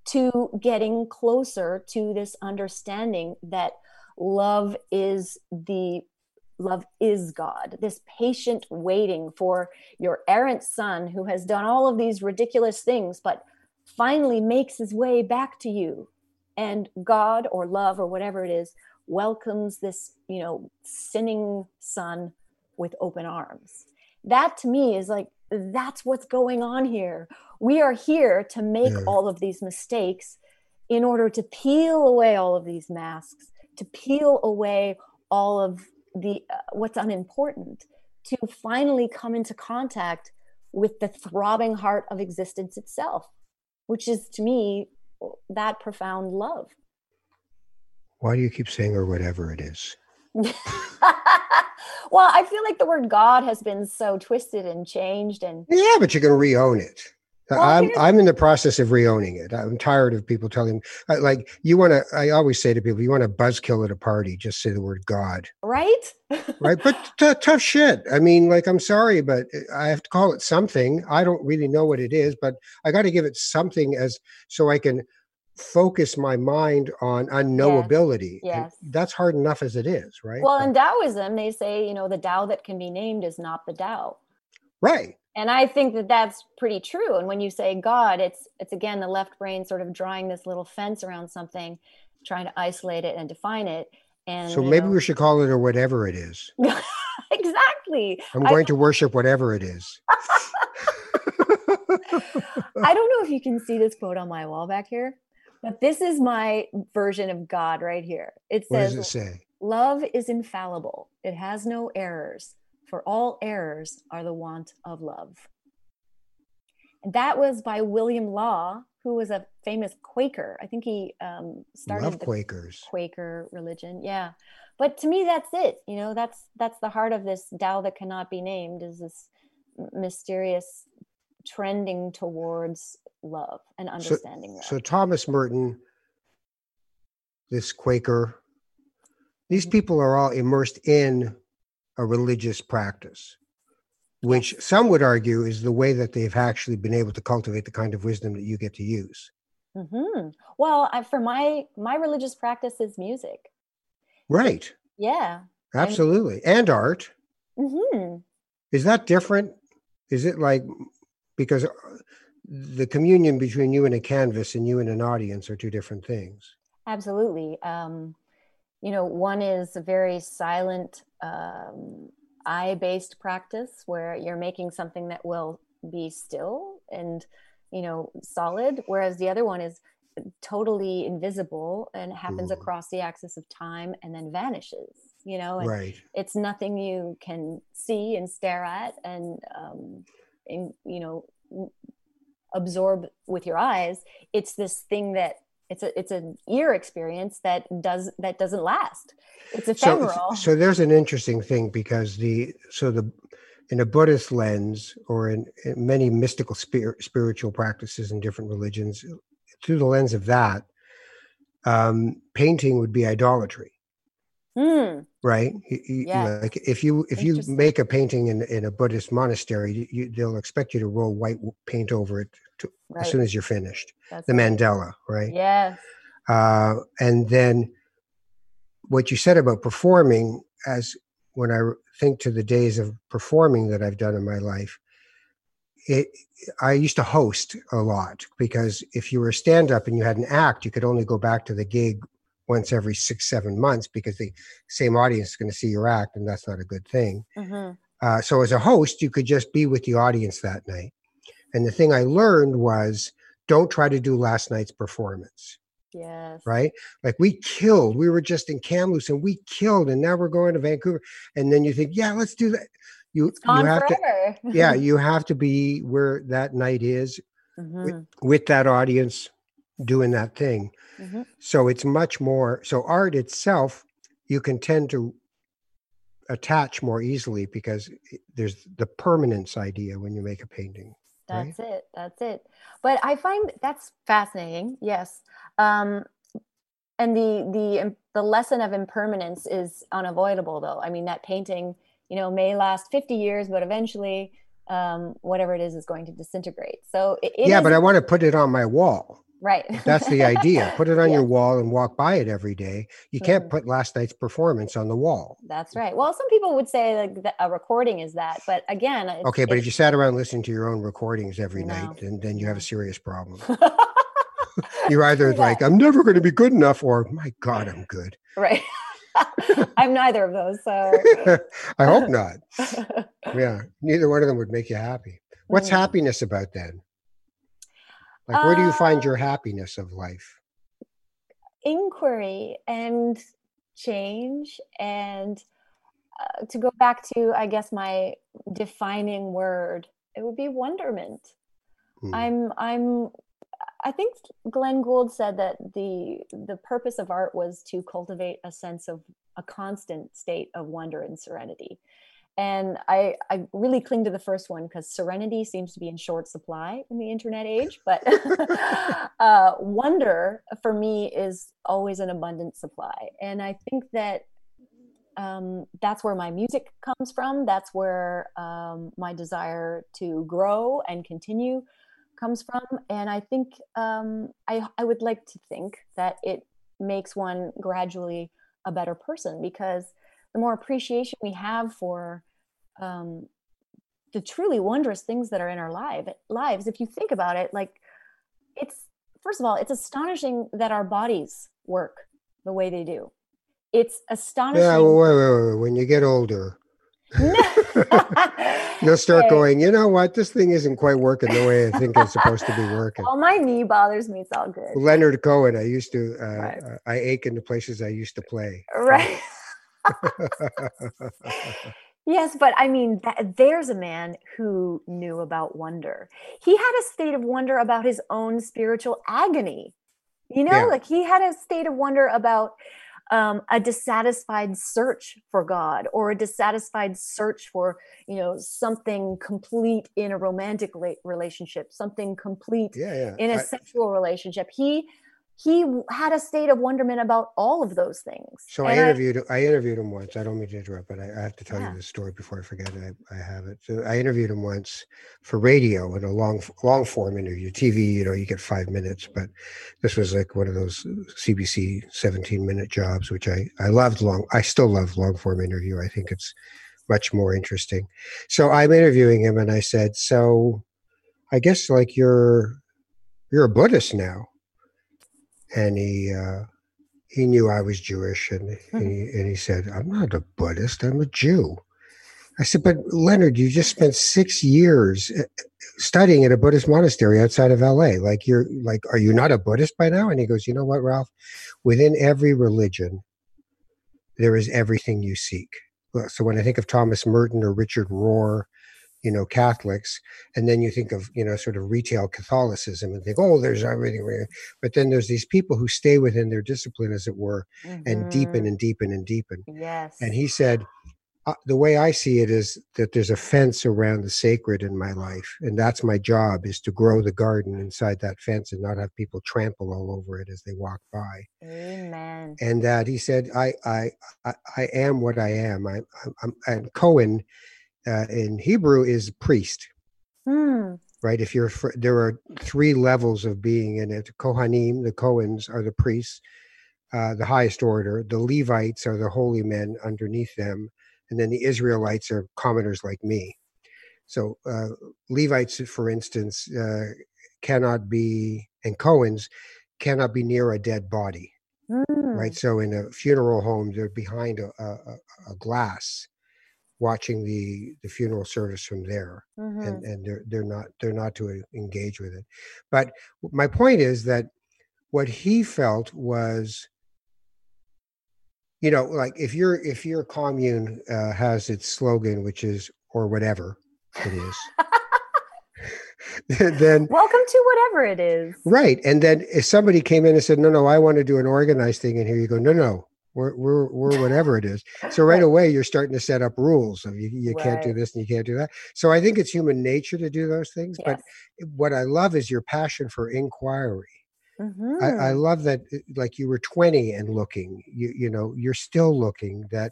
to getting closer to this understanding that love is the love is God, this patient waiting for your errant son who has done all of these ridiculous things, but finally makes his way back to you. And God or love or whatever it is welcomes this, you know, sinning son with open arms. That to me is like, that's what's going on here. We are here to make yeah. all of these mistakes in order to peel away all of these masks, to peel away all of the uh, what's unimportant to finally come into contact with the throbbing heart of existence itself which is to me that profound love. Why do you keep saying or whatever it is? Well i feel like the word god has been so twisted and changed and yeah but you can re-own it well, I'm I'm in the process of reowning it. I'm tired of people telling me, like you want to. I always say to people, you want to buzzkill at a party, just say the word God. Right. right, but t- tough shit. I mean, like I'm sorry, but eh, I have to call it something. I don't really know what it is, but I got to give it something as so I can focus my mind on unknowability. Yes. yes. That's hard enough as it is, right? Well, in Taoism, they say, you know, the Tao that can be named is not the Tao. Right. And i think that that's pretty true. And when you say god it's it's again the left brain sort of drawing this little fence around something trying to isolate it and define it. And so maybe know, we should call it or whatever it is. Exactly. I'm going I, to worship whatever it is. I don't know if you can see this quote on my wall back here but this is my version of god right here. It says what does it say? Love is infallible. It has no errors for all errors are the want of love. And that was by William Law, who was a famous Quaker. I think he um, started Love the Quakers. Quaker religion. Yeah, but to me, that's it. You know, that's that's the heart of this Tao that cannot be named. Is this mysterious trending towards love and understanding so. So Thomas Merton, this Quaker, these mm-hmm. people are all immersed in a religious practice, which some would argue is the way that they've actually been able to cultivate the kind of wisdom that you get to use. Mm-hmm. Well, I, for my my religious practice is music. Right. Yeah. Absolutely, and, and art. Mm-hmm. Is that different? Is it like because the communion between you and a canvas and you and an audience are two different things? Absolutely. Um, you know, one is a very silent, um, eye based practice where you're making something that will be still and, you know, solid. Whereas the other one is totally invisible and happens Ooh. across the axis of time and then vanishes, you know, and right. it's nothing you can see and stare at and, um, and, you know, absorb with your eyes. It's this thing that it's a it's an ear experience that does that doesn't last. It's ephemeral. so, so there's an interesting thing because the so the in a buddhist lens or in, in many mystical spirit, spiritual practices in different religions through the lens of that um, painting would be idolatry Mm. Right. You, yeah. Like if you if you make a painting in in a Buddhist monastery, you, they'll expect you to roll white paint over it to, right. as soon as you're finished. That's the right. mandala, right? Yes. Uh, and then what you said about performing, as when I think to the days of performing that I've done in my life, it I used to host a lot because if you were a stand up and you had an act, you could only go back to the gig once every six seven months because the same audience is going to see your act and that's not a good thing. Mm-hmm. uh, so as a host you could just be with the audience that night. And the thing i learned was don't try to do last night's performance. Yes. Right? Like we killed we were just in kamloops and we killed and now we're going to vancouver. And then you think yeah let's do that. You you have forever. to yeah you have to be where that night is mm-hmm. with, with that audience doing that thing Mm-hmm. So it's much more. So art itself, you can tend to attach more easily because there's the permanence idea when you make a painting. That's right? it. That's it. But I find that's fascinating. Yes. Um, and the the the lesson of impermanence is unavoidable, though. I mean, that painting, you know, may last 50 years, but eventually, um, whatever it is, is going to disintegrate. So it, it yeah, is, but I want to put it on my wall Right. That's the idea. Put it on yeah. your wall and walk by it every day. You can't mm-hmm. put last night's performance on the wall. That's right. Well, some people would say like a recording is that, but again, okay. But if you sat around listening to your own recordings every no. night, then then you have a serious problem. You're either like, I'm never going to be good enough, or my God, I'm good. Right. I'm neither of those. So I hope not. Yeah. Neither one of them would make you happy. What's mm. happiness about then? Like, where do you find uh your happiness of life? Inquiry and change. And uh, to go back to, I guess, my defining word, it would be wonderment. Hmm. I'm, I'm, I think Glenn Gould said that the the purpose of art was to cultivate a sense of a constant state of wonder and serenity and I, I really cling to the first one because serenity seems to be in short supply in the internet age but uh, wonder for me is always an abundant supply. And i think that um, that's where my music comes from. That's where um, my desire to grow and continue comes from. And i think um, I, I would like to think that it makes one gradually a better person because the more appreciation we have for um, the truly wondrous things that are in our life lives if you think about it like it's first of all it's astonishing that our bodies work the way they do it's astonishing yeah well, wait, wait, wait. when you get older you'll start okay. going you know what this thing isn't quite working the way i think it's supposed to be working all my knee bothers me it's all good leonard cohen i used to uh, right. uh, i ache in the places i used to play right Yes, but I mean, that, there's a man who knew about wonder. He had a state of wonder about his own spiritual agony. You know, yeah. like he had a state of wonder about um, a dissatisfied search for God or a dissatisfied search for, you know, something complete in a romantic relationship, something complete yeah, yeah. in a I, sexual relationship. He he had a state of wonderment about all of those things. So and I interviewed I, I, interviewed him once. I don't mean to interrupt, but I, I have to tell yeah. you the story before I forget it. I, I, have it. So I interviewed him once for radio in a long long form interview. TV, you know, you get five minutes, but this was like one of those uh, CBC 17 minute jobs, which I I loved long. I still love long form interview. I think it's much more interesting. So I'm interviewing him, and I said, "So, I guess like you're you're a Buddhist now." And he uh, he knew I was Jewish, and, and, he, and he said, "I'm not a Buddhist. I'm a Jew." I said, "But Leonard, you just spent six years uh, studying at a Buddhist monastery outside of L.A. Like you're like, are you not a Buddhist by now?" And he goes, "You know what, Ralph? Within every religion, there is everything you seek." So when I think of Thomas Merton or Richard Rohr you know catholics and then you think of you know sort of retail catholicism and think oh there's everything but then there's these people who stay within their discipline as it were mm-hmm. and deepen and deepen. And deepen yes. and he said uh, the way i see it is that there's a fence around the sacred in my life and that's my job is to grow the garden inside that fence and not have people trample all over it as they walk by. Amen. And that he said i i i, I am what i am. I, i'm and cohen uh, in Hebrew is priest. Hmm. Right. If you're, there are three levels of being in it. Kohanim, the Cohens, are the priests, uh, the highest order. The Levites are the holy men underneath them, and then the Israelites are commoners like me. So uh, Levites, for instance, uh, cannot be, and Cohens cannot be near a dead body. Mm. Right. So in a funeral home, they're behind a, a, a glass watching the the funeral service from there mm-hmm. and and they're they're not they're not to engage with it but my point is that what he felt was you know like if your if your commune uh, has its slogan which is or whatever it is then welcome to whatever it is right and then if somebody came in and said no no i want to do an organized thing and here you go no no we're, we're, we're whatever it is. So right, away, you're starting to set up rules of you, you right. can't do this and you can't do that. So I think it's human nature to do those things. Yes. But what I love is your passion for inquiry. Mm-hmm. I, I, mm-hmm. love that, uh, like you were 20 and looking, you, you know, you're still looking that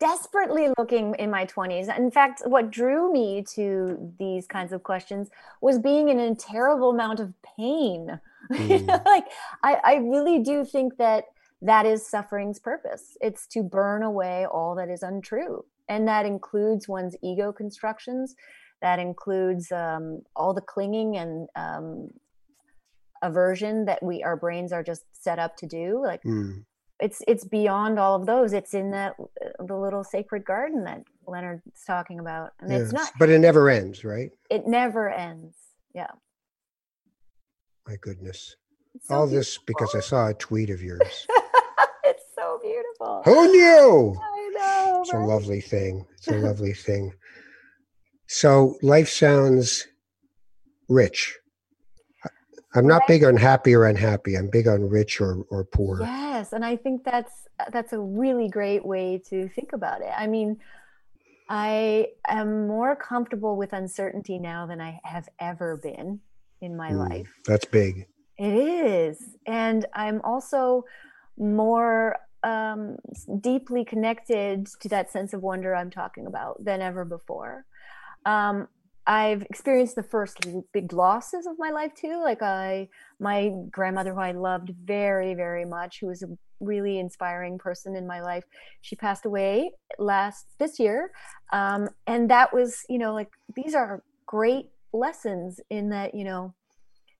desperately looking in my 20s. In fact, what drew me to these kinds of questions was being in a terrible amount of pain Mm. like I, I really do think that that is suffering's purpose. It's to burn away all that is untrue. And that includes one's ego constructions. That includes um, all the clinging and um, aversion that we our brains are just set up to do. Like mm. it's it's beyond all of those. It's in that the little sacred garden that Leonard's talking about, and yes. it's not. But it never ends, right? It never ends. Yeah. My goodness. So all beautiful. this because I saw a tweet of yours. beautiful. Who knew? I know. It's right? a lovely thing. It's a lovely thing. So life sounds rich. I'm not big on happy or unhappy. I'm big on rich or, or poor. Yes, and I think that's that's a really great way to think about it. I mean, I am more comfortable with uncertainty now than I have ever been in my mm, life. That's big. It is. And I'm also more um, deeply connected to that sense of wonder I'm talking about than ever before. Um, I've experienced the first big losses of my life too. Like I, my grandmother, who I loved very, very much, who was a really inspiring person in my life, she passed away last this year, um, and that was, you know, like these are great lessons in that, you know,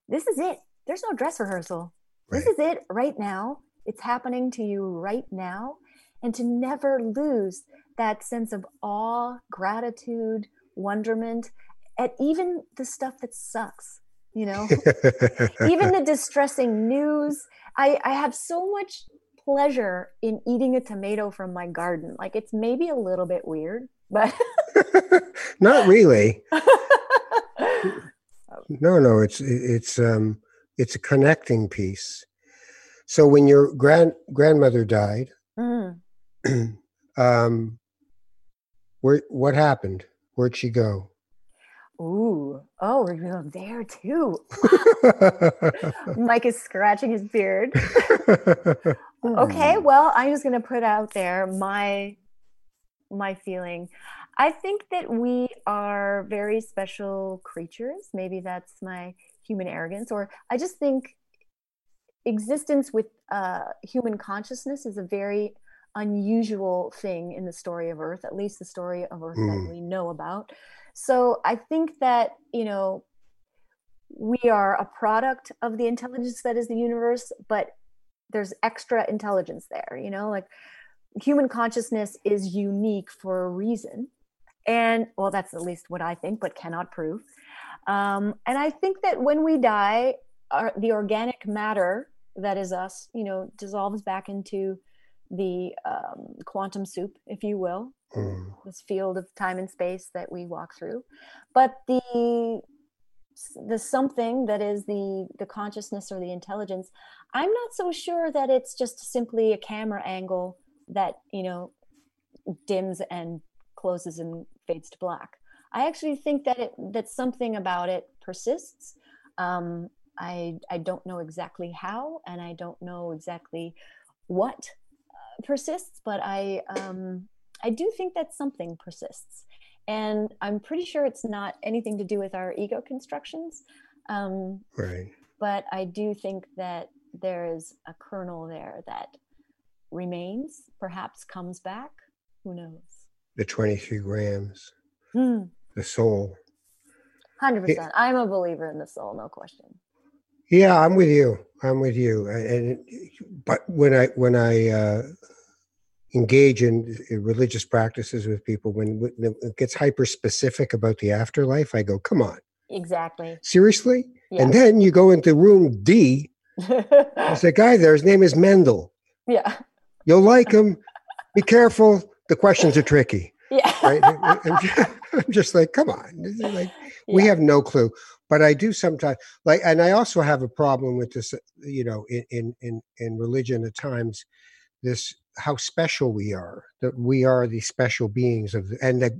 this is it. There's no dress rehearsal. Right. This is it right now. It's happening to you right now, and to never lose that sense of awe, gratitude, wonderment at even the stuff that sucks you know? Even the distressing news. I, I have so much pleasure in eating a tomato from my garden. Like it's maybe a little bit weird but not really. No no it's it's um it's a connecting piece so when your grand grandmother died mm. um where what happened where'd she go Ooh, oh, we're going there too. Mike is scratching his beard. okay, well, I'm just going to put out there my my feeling. I think that we are very special creatures. Maybe that's my human arrogance, or I just think existence with uh, human consciousness is a very unusual thing in the story of Earth, at least the story of Earth mm. that we know about. So I think that, you know, we are a product of the intelligence that is the universe, but there's extra intelligence there, you know, like human consciousness is unique for a reason. And well, that's at least what I think, but cannot prove. Um, and I think that when we die, our, the organic matter that is us, you know, dissolves back into the um, quantum soup, if you will, mm. this field of time and space that we walk through. But the the something that is the the consciousness or the intelligence, I'm not so sure that it's just simply a camera angle that you know dims and closes and fades to black. I actually think that it that something about it persists. Um, I I don't know exactly how, and I don't know exactly what persists, but I um, I do think that something persists, and I'm pretty sure it's not anything to do with our ego constructions. Um, right. But I do think that there is a kernel there that remains, perhaps comes back. Who knows? The 23 grams, hmm. the soul. 100%. I'm a believer in the soul, no question. Yeah, I'm with you. I'm with you. And but when I when I uh, engage in religious practices with people, when it gets hyper specific about the afterlife, I go, "Come on." Exactly. Seriously? And then you go into room D. There's a guy there. His name is Mendel. Yeah. You'll like him. Be careful. The questions are tricky. Yeah. Right? I'm just like, come on. Like, yeah. we have no clue but I do sometimes like, and I also have a problem with this, you know, in in in, in religion at times, this how special we are that we are the special beings of and that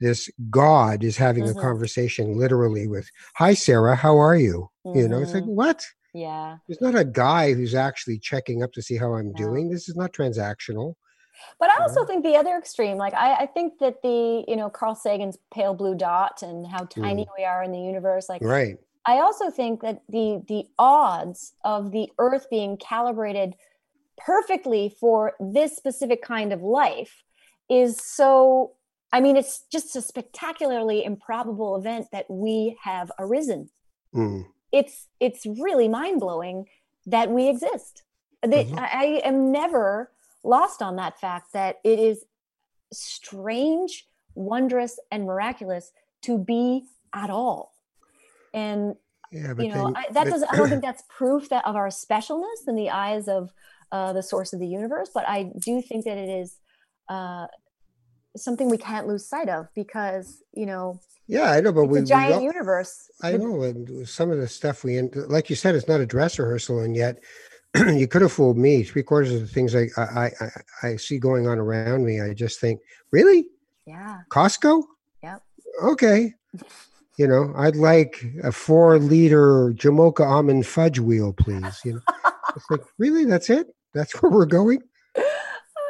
this god is having mm-hmm. a conversation literally with hi sarah how are you mm-hmm. you know it's like mm-hmm. what yeah there's not a guy who's actually checking up to see how i'm no. doing this is not transactional but I also think the other extreme, like I, I, think that the, you know, Carl Sagan's pale blue dot and how tiny mm. we are in the universe, like right. I also think that the the odds of the Earth being calibrated perfectly for this specific kind of life is so I mean, it's just a spectacularly improbable event that we have arisen. Mm. It's it's really mind blowing that we exist. mm-hmm. I, I am never lost on that fact that it is strange, wondrous, and miraculous to be at all. And yeah, you know then, I, that does. I don't think that's proof that of our specialness in the eyes of uh, the source of the universe, but I do think that it is uh, something we can't lose sight of because you know yeah i know but we, giant we universe i know and some of the stuff we like you said it's not a dress rehearsal and yet you could have fooled me. Three quarters of the things I, I i i see going on around me i just think really? Yeah. Costco? Yep. Okay. You know i'd like a four liter jamocha almond fudge wheel please you know? It's like really? That's it? That's where we're going?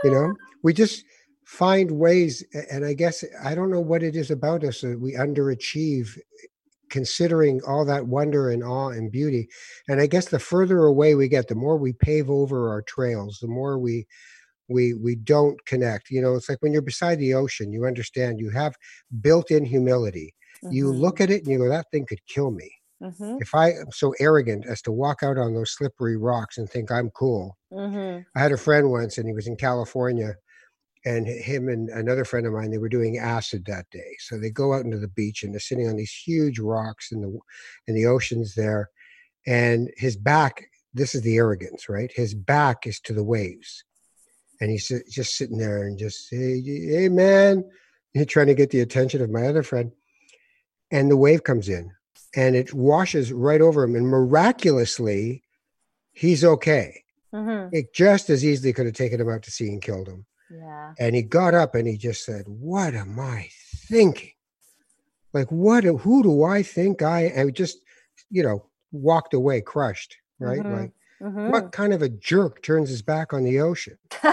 You know? We just find ways and i guess i don't know what it is about us that we underachieve considering all that wonder and awe and beauty and i guess the further away we get the more we pave over our trails the more we we we don't connect you know it's like when you're beside the ocean you understand you have built-in humility mm-hmm. you look at it and you go that thing could kill me mm-hmm. if i am so arrogant as to walk out on those slippery rocks and think i'm cool mm-hmm. i had a friend once and he was in california and him and another friend of mine they were doing acid that day. So they go out into the beach and they're sitting on these huge rocks in the in the oceans there and his back this is the arrogance right? His back is to the waves. And he's just sitting there and just hey, hey man he's trying to get the attention of my other friend. And the wave comes in and it washes right over him and miraculously he's okay. Mm-hmm. it just as easily could have taken him out to sea and killed him yeah. And he got up and he just said, What am I thinking? Like, what, who do I think I am? Just, you know, walked away crushed, right? Mm-hmm. Like, mm-hmm. what kind of a jerk turns his back on the ocean?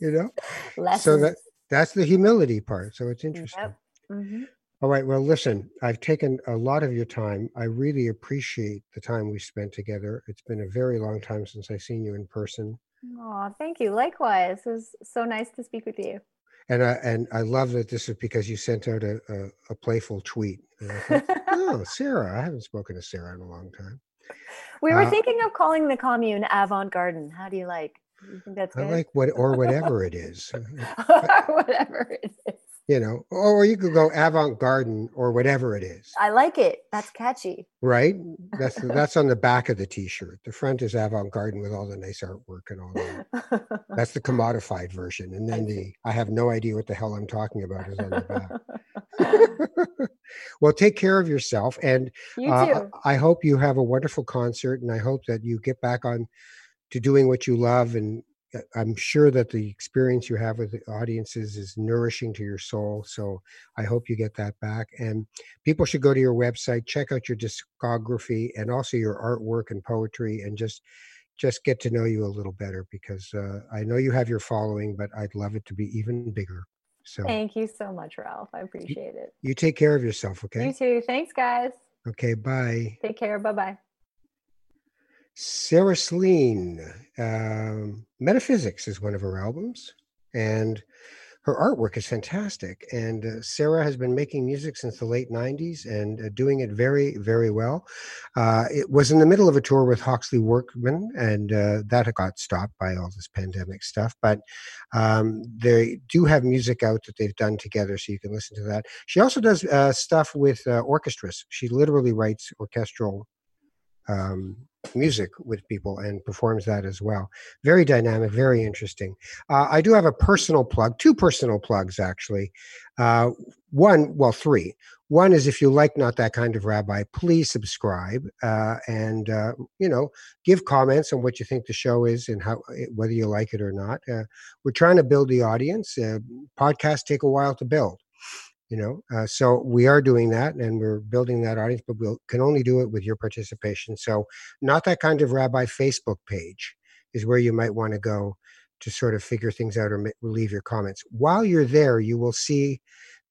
you know? Lessons. So that that's the humility part. So it's interesting. Yep. Mm-hmm. All right. Well, listen, I've taken a lot of your time. I really appreciate the time we spent together. It's been a very long time since I've seen you in person. Oh, thank you. Likewise, it was so nice to speak with you. And I and I love that this is because you sent out a, a, a playful tweet. Thought, oh, Sarah, I haven't spoken to Sarah in a long time. We were uh, thinking of calling the commune Avant Garden. How do you like? You think that's good? I like what or whatever it is. whatever it is you know, or you could go avant garden or whatever it is. I like it. That's catchy. Right? That's that's on the back of the t-shirt. The front is avant garden with all the nice artwork and all that. that's the commodified version. And then the I have no idea what the hell I'm talking about is on the back. well, take care of yourself and you uh, I hope you have a wonderful concert and I hope that you get back on to doing what you love and I'm sure that the experience you have with the audiences is nourishing to your soul. So I hope you get that back. And people should go to your website, check out your discography, and also your artwork and poetry, and just just get to know you a little better because uh, I know you have your following, but I'd love it to be even bigger. So thank you so much, Ralph. I appreciate it. You take care of yourself, okay? You too. Thanks, guys. Okay, bye. Take care. Bye bye. Sarah Slean, um, Metaphysics is one of her albums, and her artwork is fantastic. And uh, Sarah has been making music since the late 90s and uh, doing it very, very well. Uh, it was in the middle of a tour with Hawksley Workman, and uh, that got stopped by all this pandemic stuff. But um, they do have music out that they've done together, so you can listen to that. She also does uh, stuff with uh, orchestras. She literally writes orchestral um, music with people and performs that as well. Very dynamic, very interesting. Uh, I do have a personal plug, two personal plugs actually. Uh, one, well, three. One is if you like Not That Kind of Rabbi, please subscribe uh, and, uh, you know, give comments on what you think the show is and how eh, whether you like it or not. Uh, we're trying to build the audience. Uh, podcasts take a while to build you know uh, so we are doing that and we're building that audience but we can only do it with your participation so not that kind of rabbi facebook page is where you might want to go to sort of figure things out or leave your comments while you're there you will see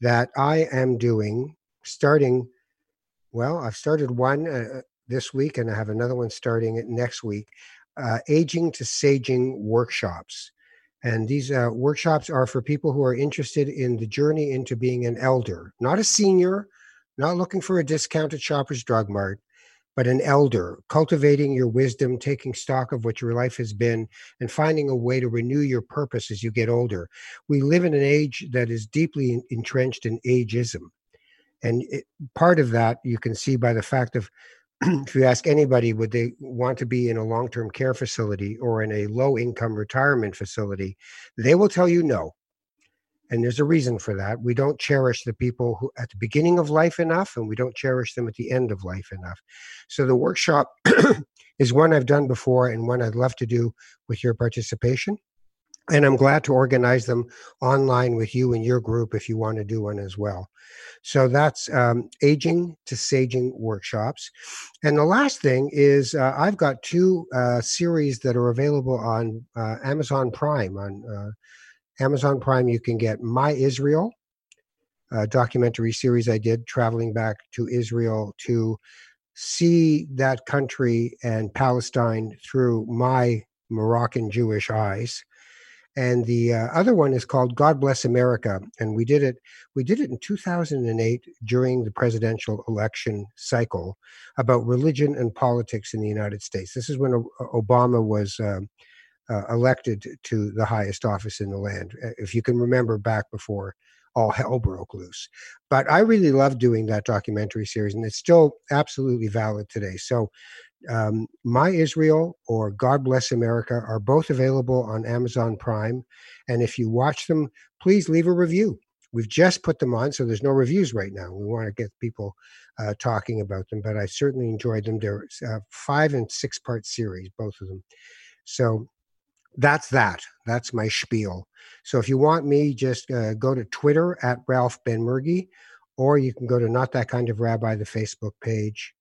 that i am doing starting Well, I've started one uh, this week, and I have another one starting next week. Uh, aging to saging workshops. And these uh, workshops are for people who are interested in the journey into being an elder, not a senior, not looking for a discount at Shoppers Drug Mart, but an elder, cultivating your wisdom, taking stock of what your life has been, and finding a way to renew your purpose as you get older. We live in an age that is deeply entrenched in ageism. And it, part of that you can see by the fact of if you ask anybody, would they want to be in a long term care facility or in a low income retirement facility? They will tell you no. And there's a reason for that. We don't cherish the people who at the beginning of life enough, and we don't cherish them at the end of life enough. So the workshop is one I've done before and one I'd love to do with your participation and I'm glad to organize them online with you and your group if you want to do one as well. So that's um, aging to saging workshops. And the last thing is uh, I've got two uh, series that are available on uh, Amazon Prime. On uh, Amazon Prime, you can get My Israel, a documentary series I did traveling back to Israel to see that country and Palestine through my Moroccan Jewish eyes and the uh, other one is called God Bless America, and we did it. We did it in 2008 during the presidential election cycle about religion and politics in the United States. This is when Obama was uh, uh, elected to the highest office in the land. If you can remember back before all hell broke loose. But I really love doing that documentary series, and it's still absolutely valid today. So um, My Israel or God Bless America are both available on Amazon Prime. And if you watch them, please leave a review. We've just put them on, so there's no reviews right now. We want to get people uh, talking about them, but I certainly enjoyed them. They're uh, five and six part series, both of them. So that's that. That's my spiel. So if you want me, just uh, go to Twitter at Ralph Benmergui, or you can go to Not That Kind of Rabbi, the Facebook page.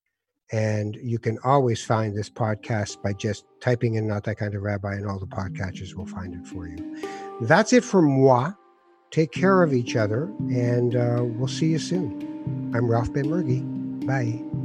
And you can always find this podcast by just typing in Not That Kind of Rabbi, and all the podcatchers will find it for you. That's it from moi. Take care of each other, and uh, we'll see you soon. I'm Ralph Benmergui. Bye.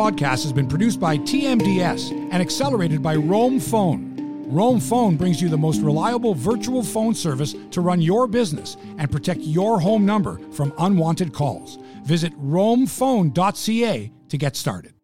Podcast has been produced by TMDS and accelerated by Roam Phone. Roam Phone brings you the most reliable virtual phone service to run your business and protect your home number from unwanted calls. Visit roamphone.ca to get started.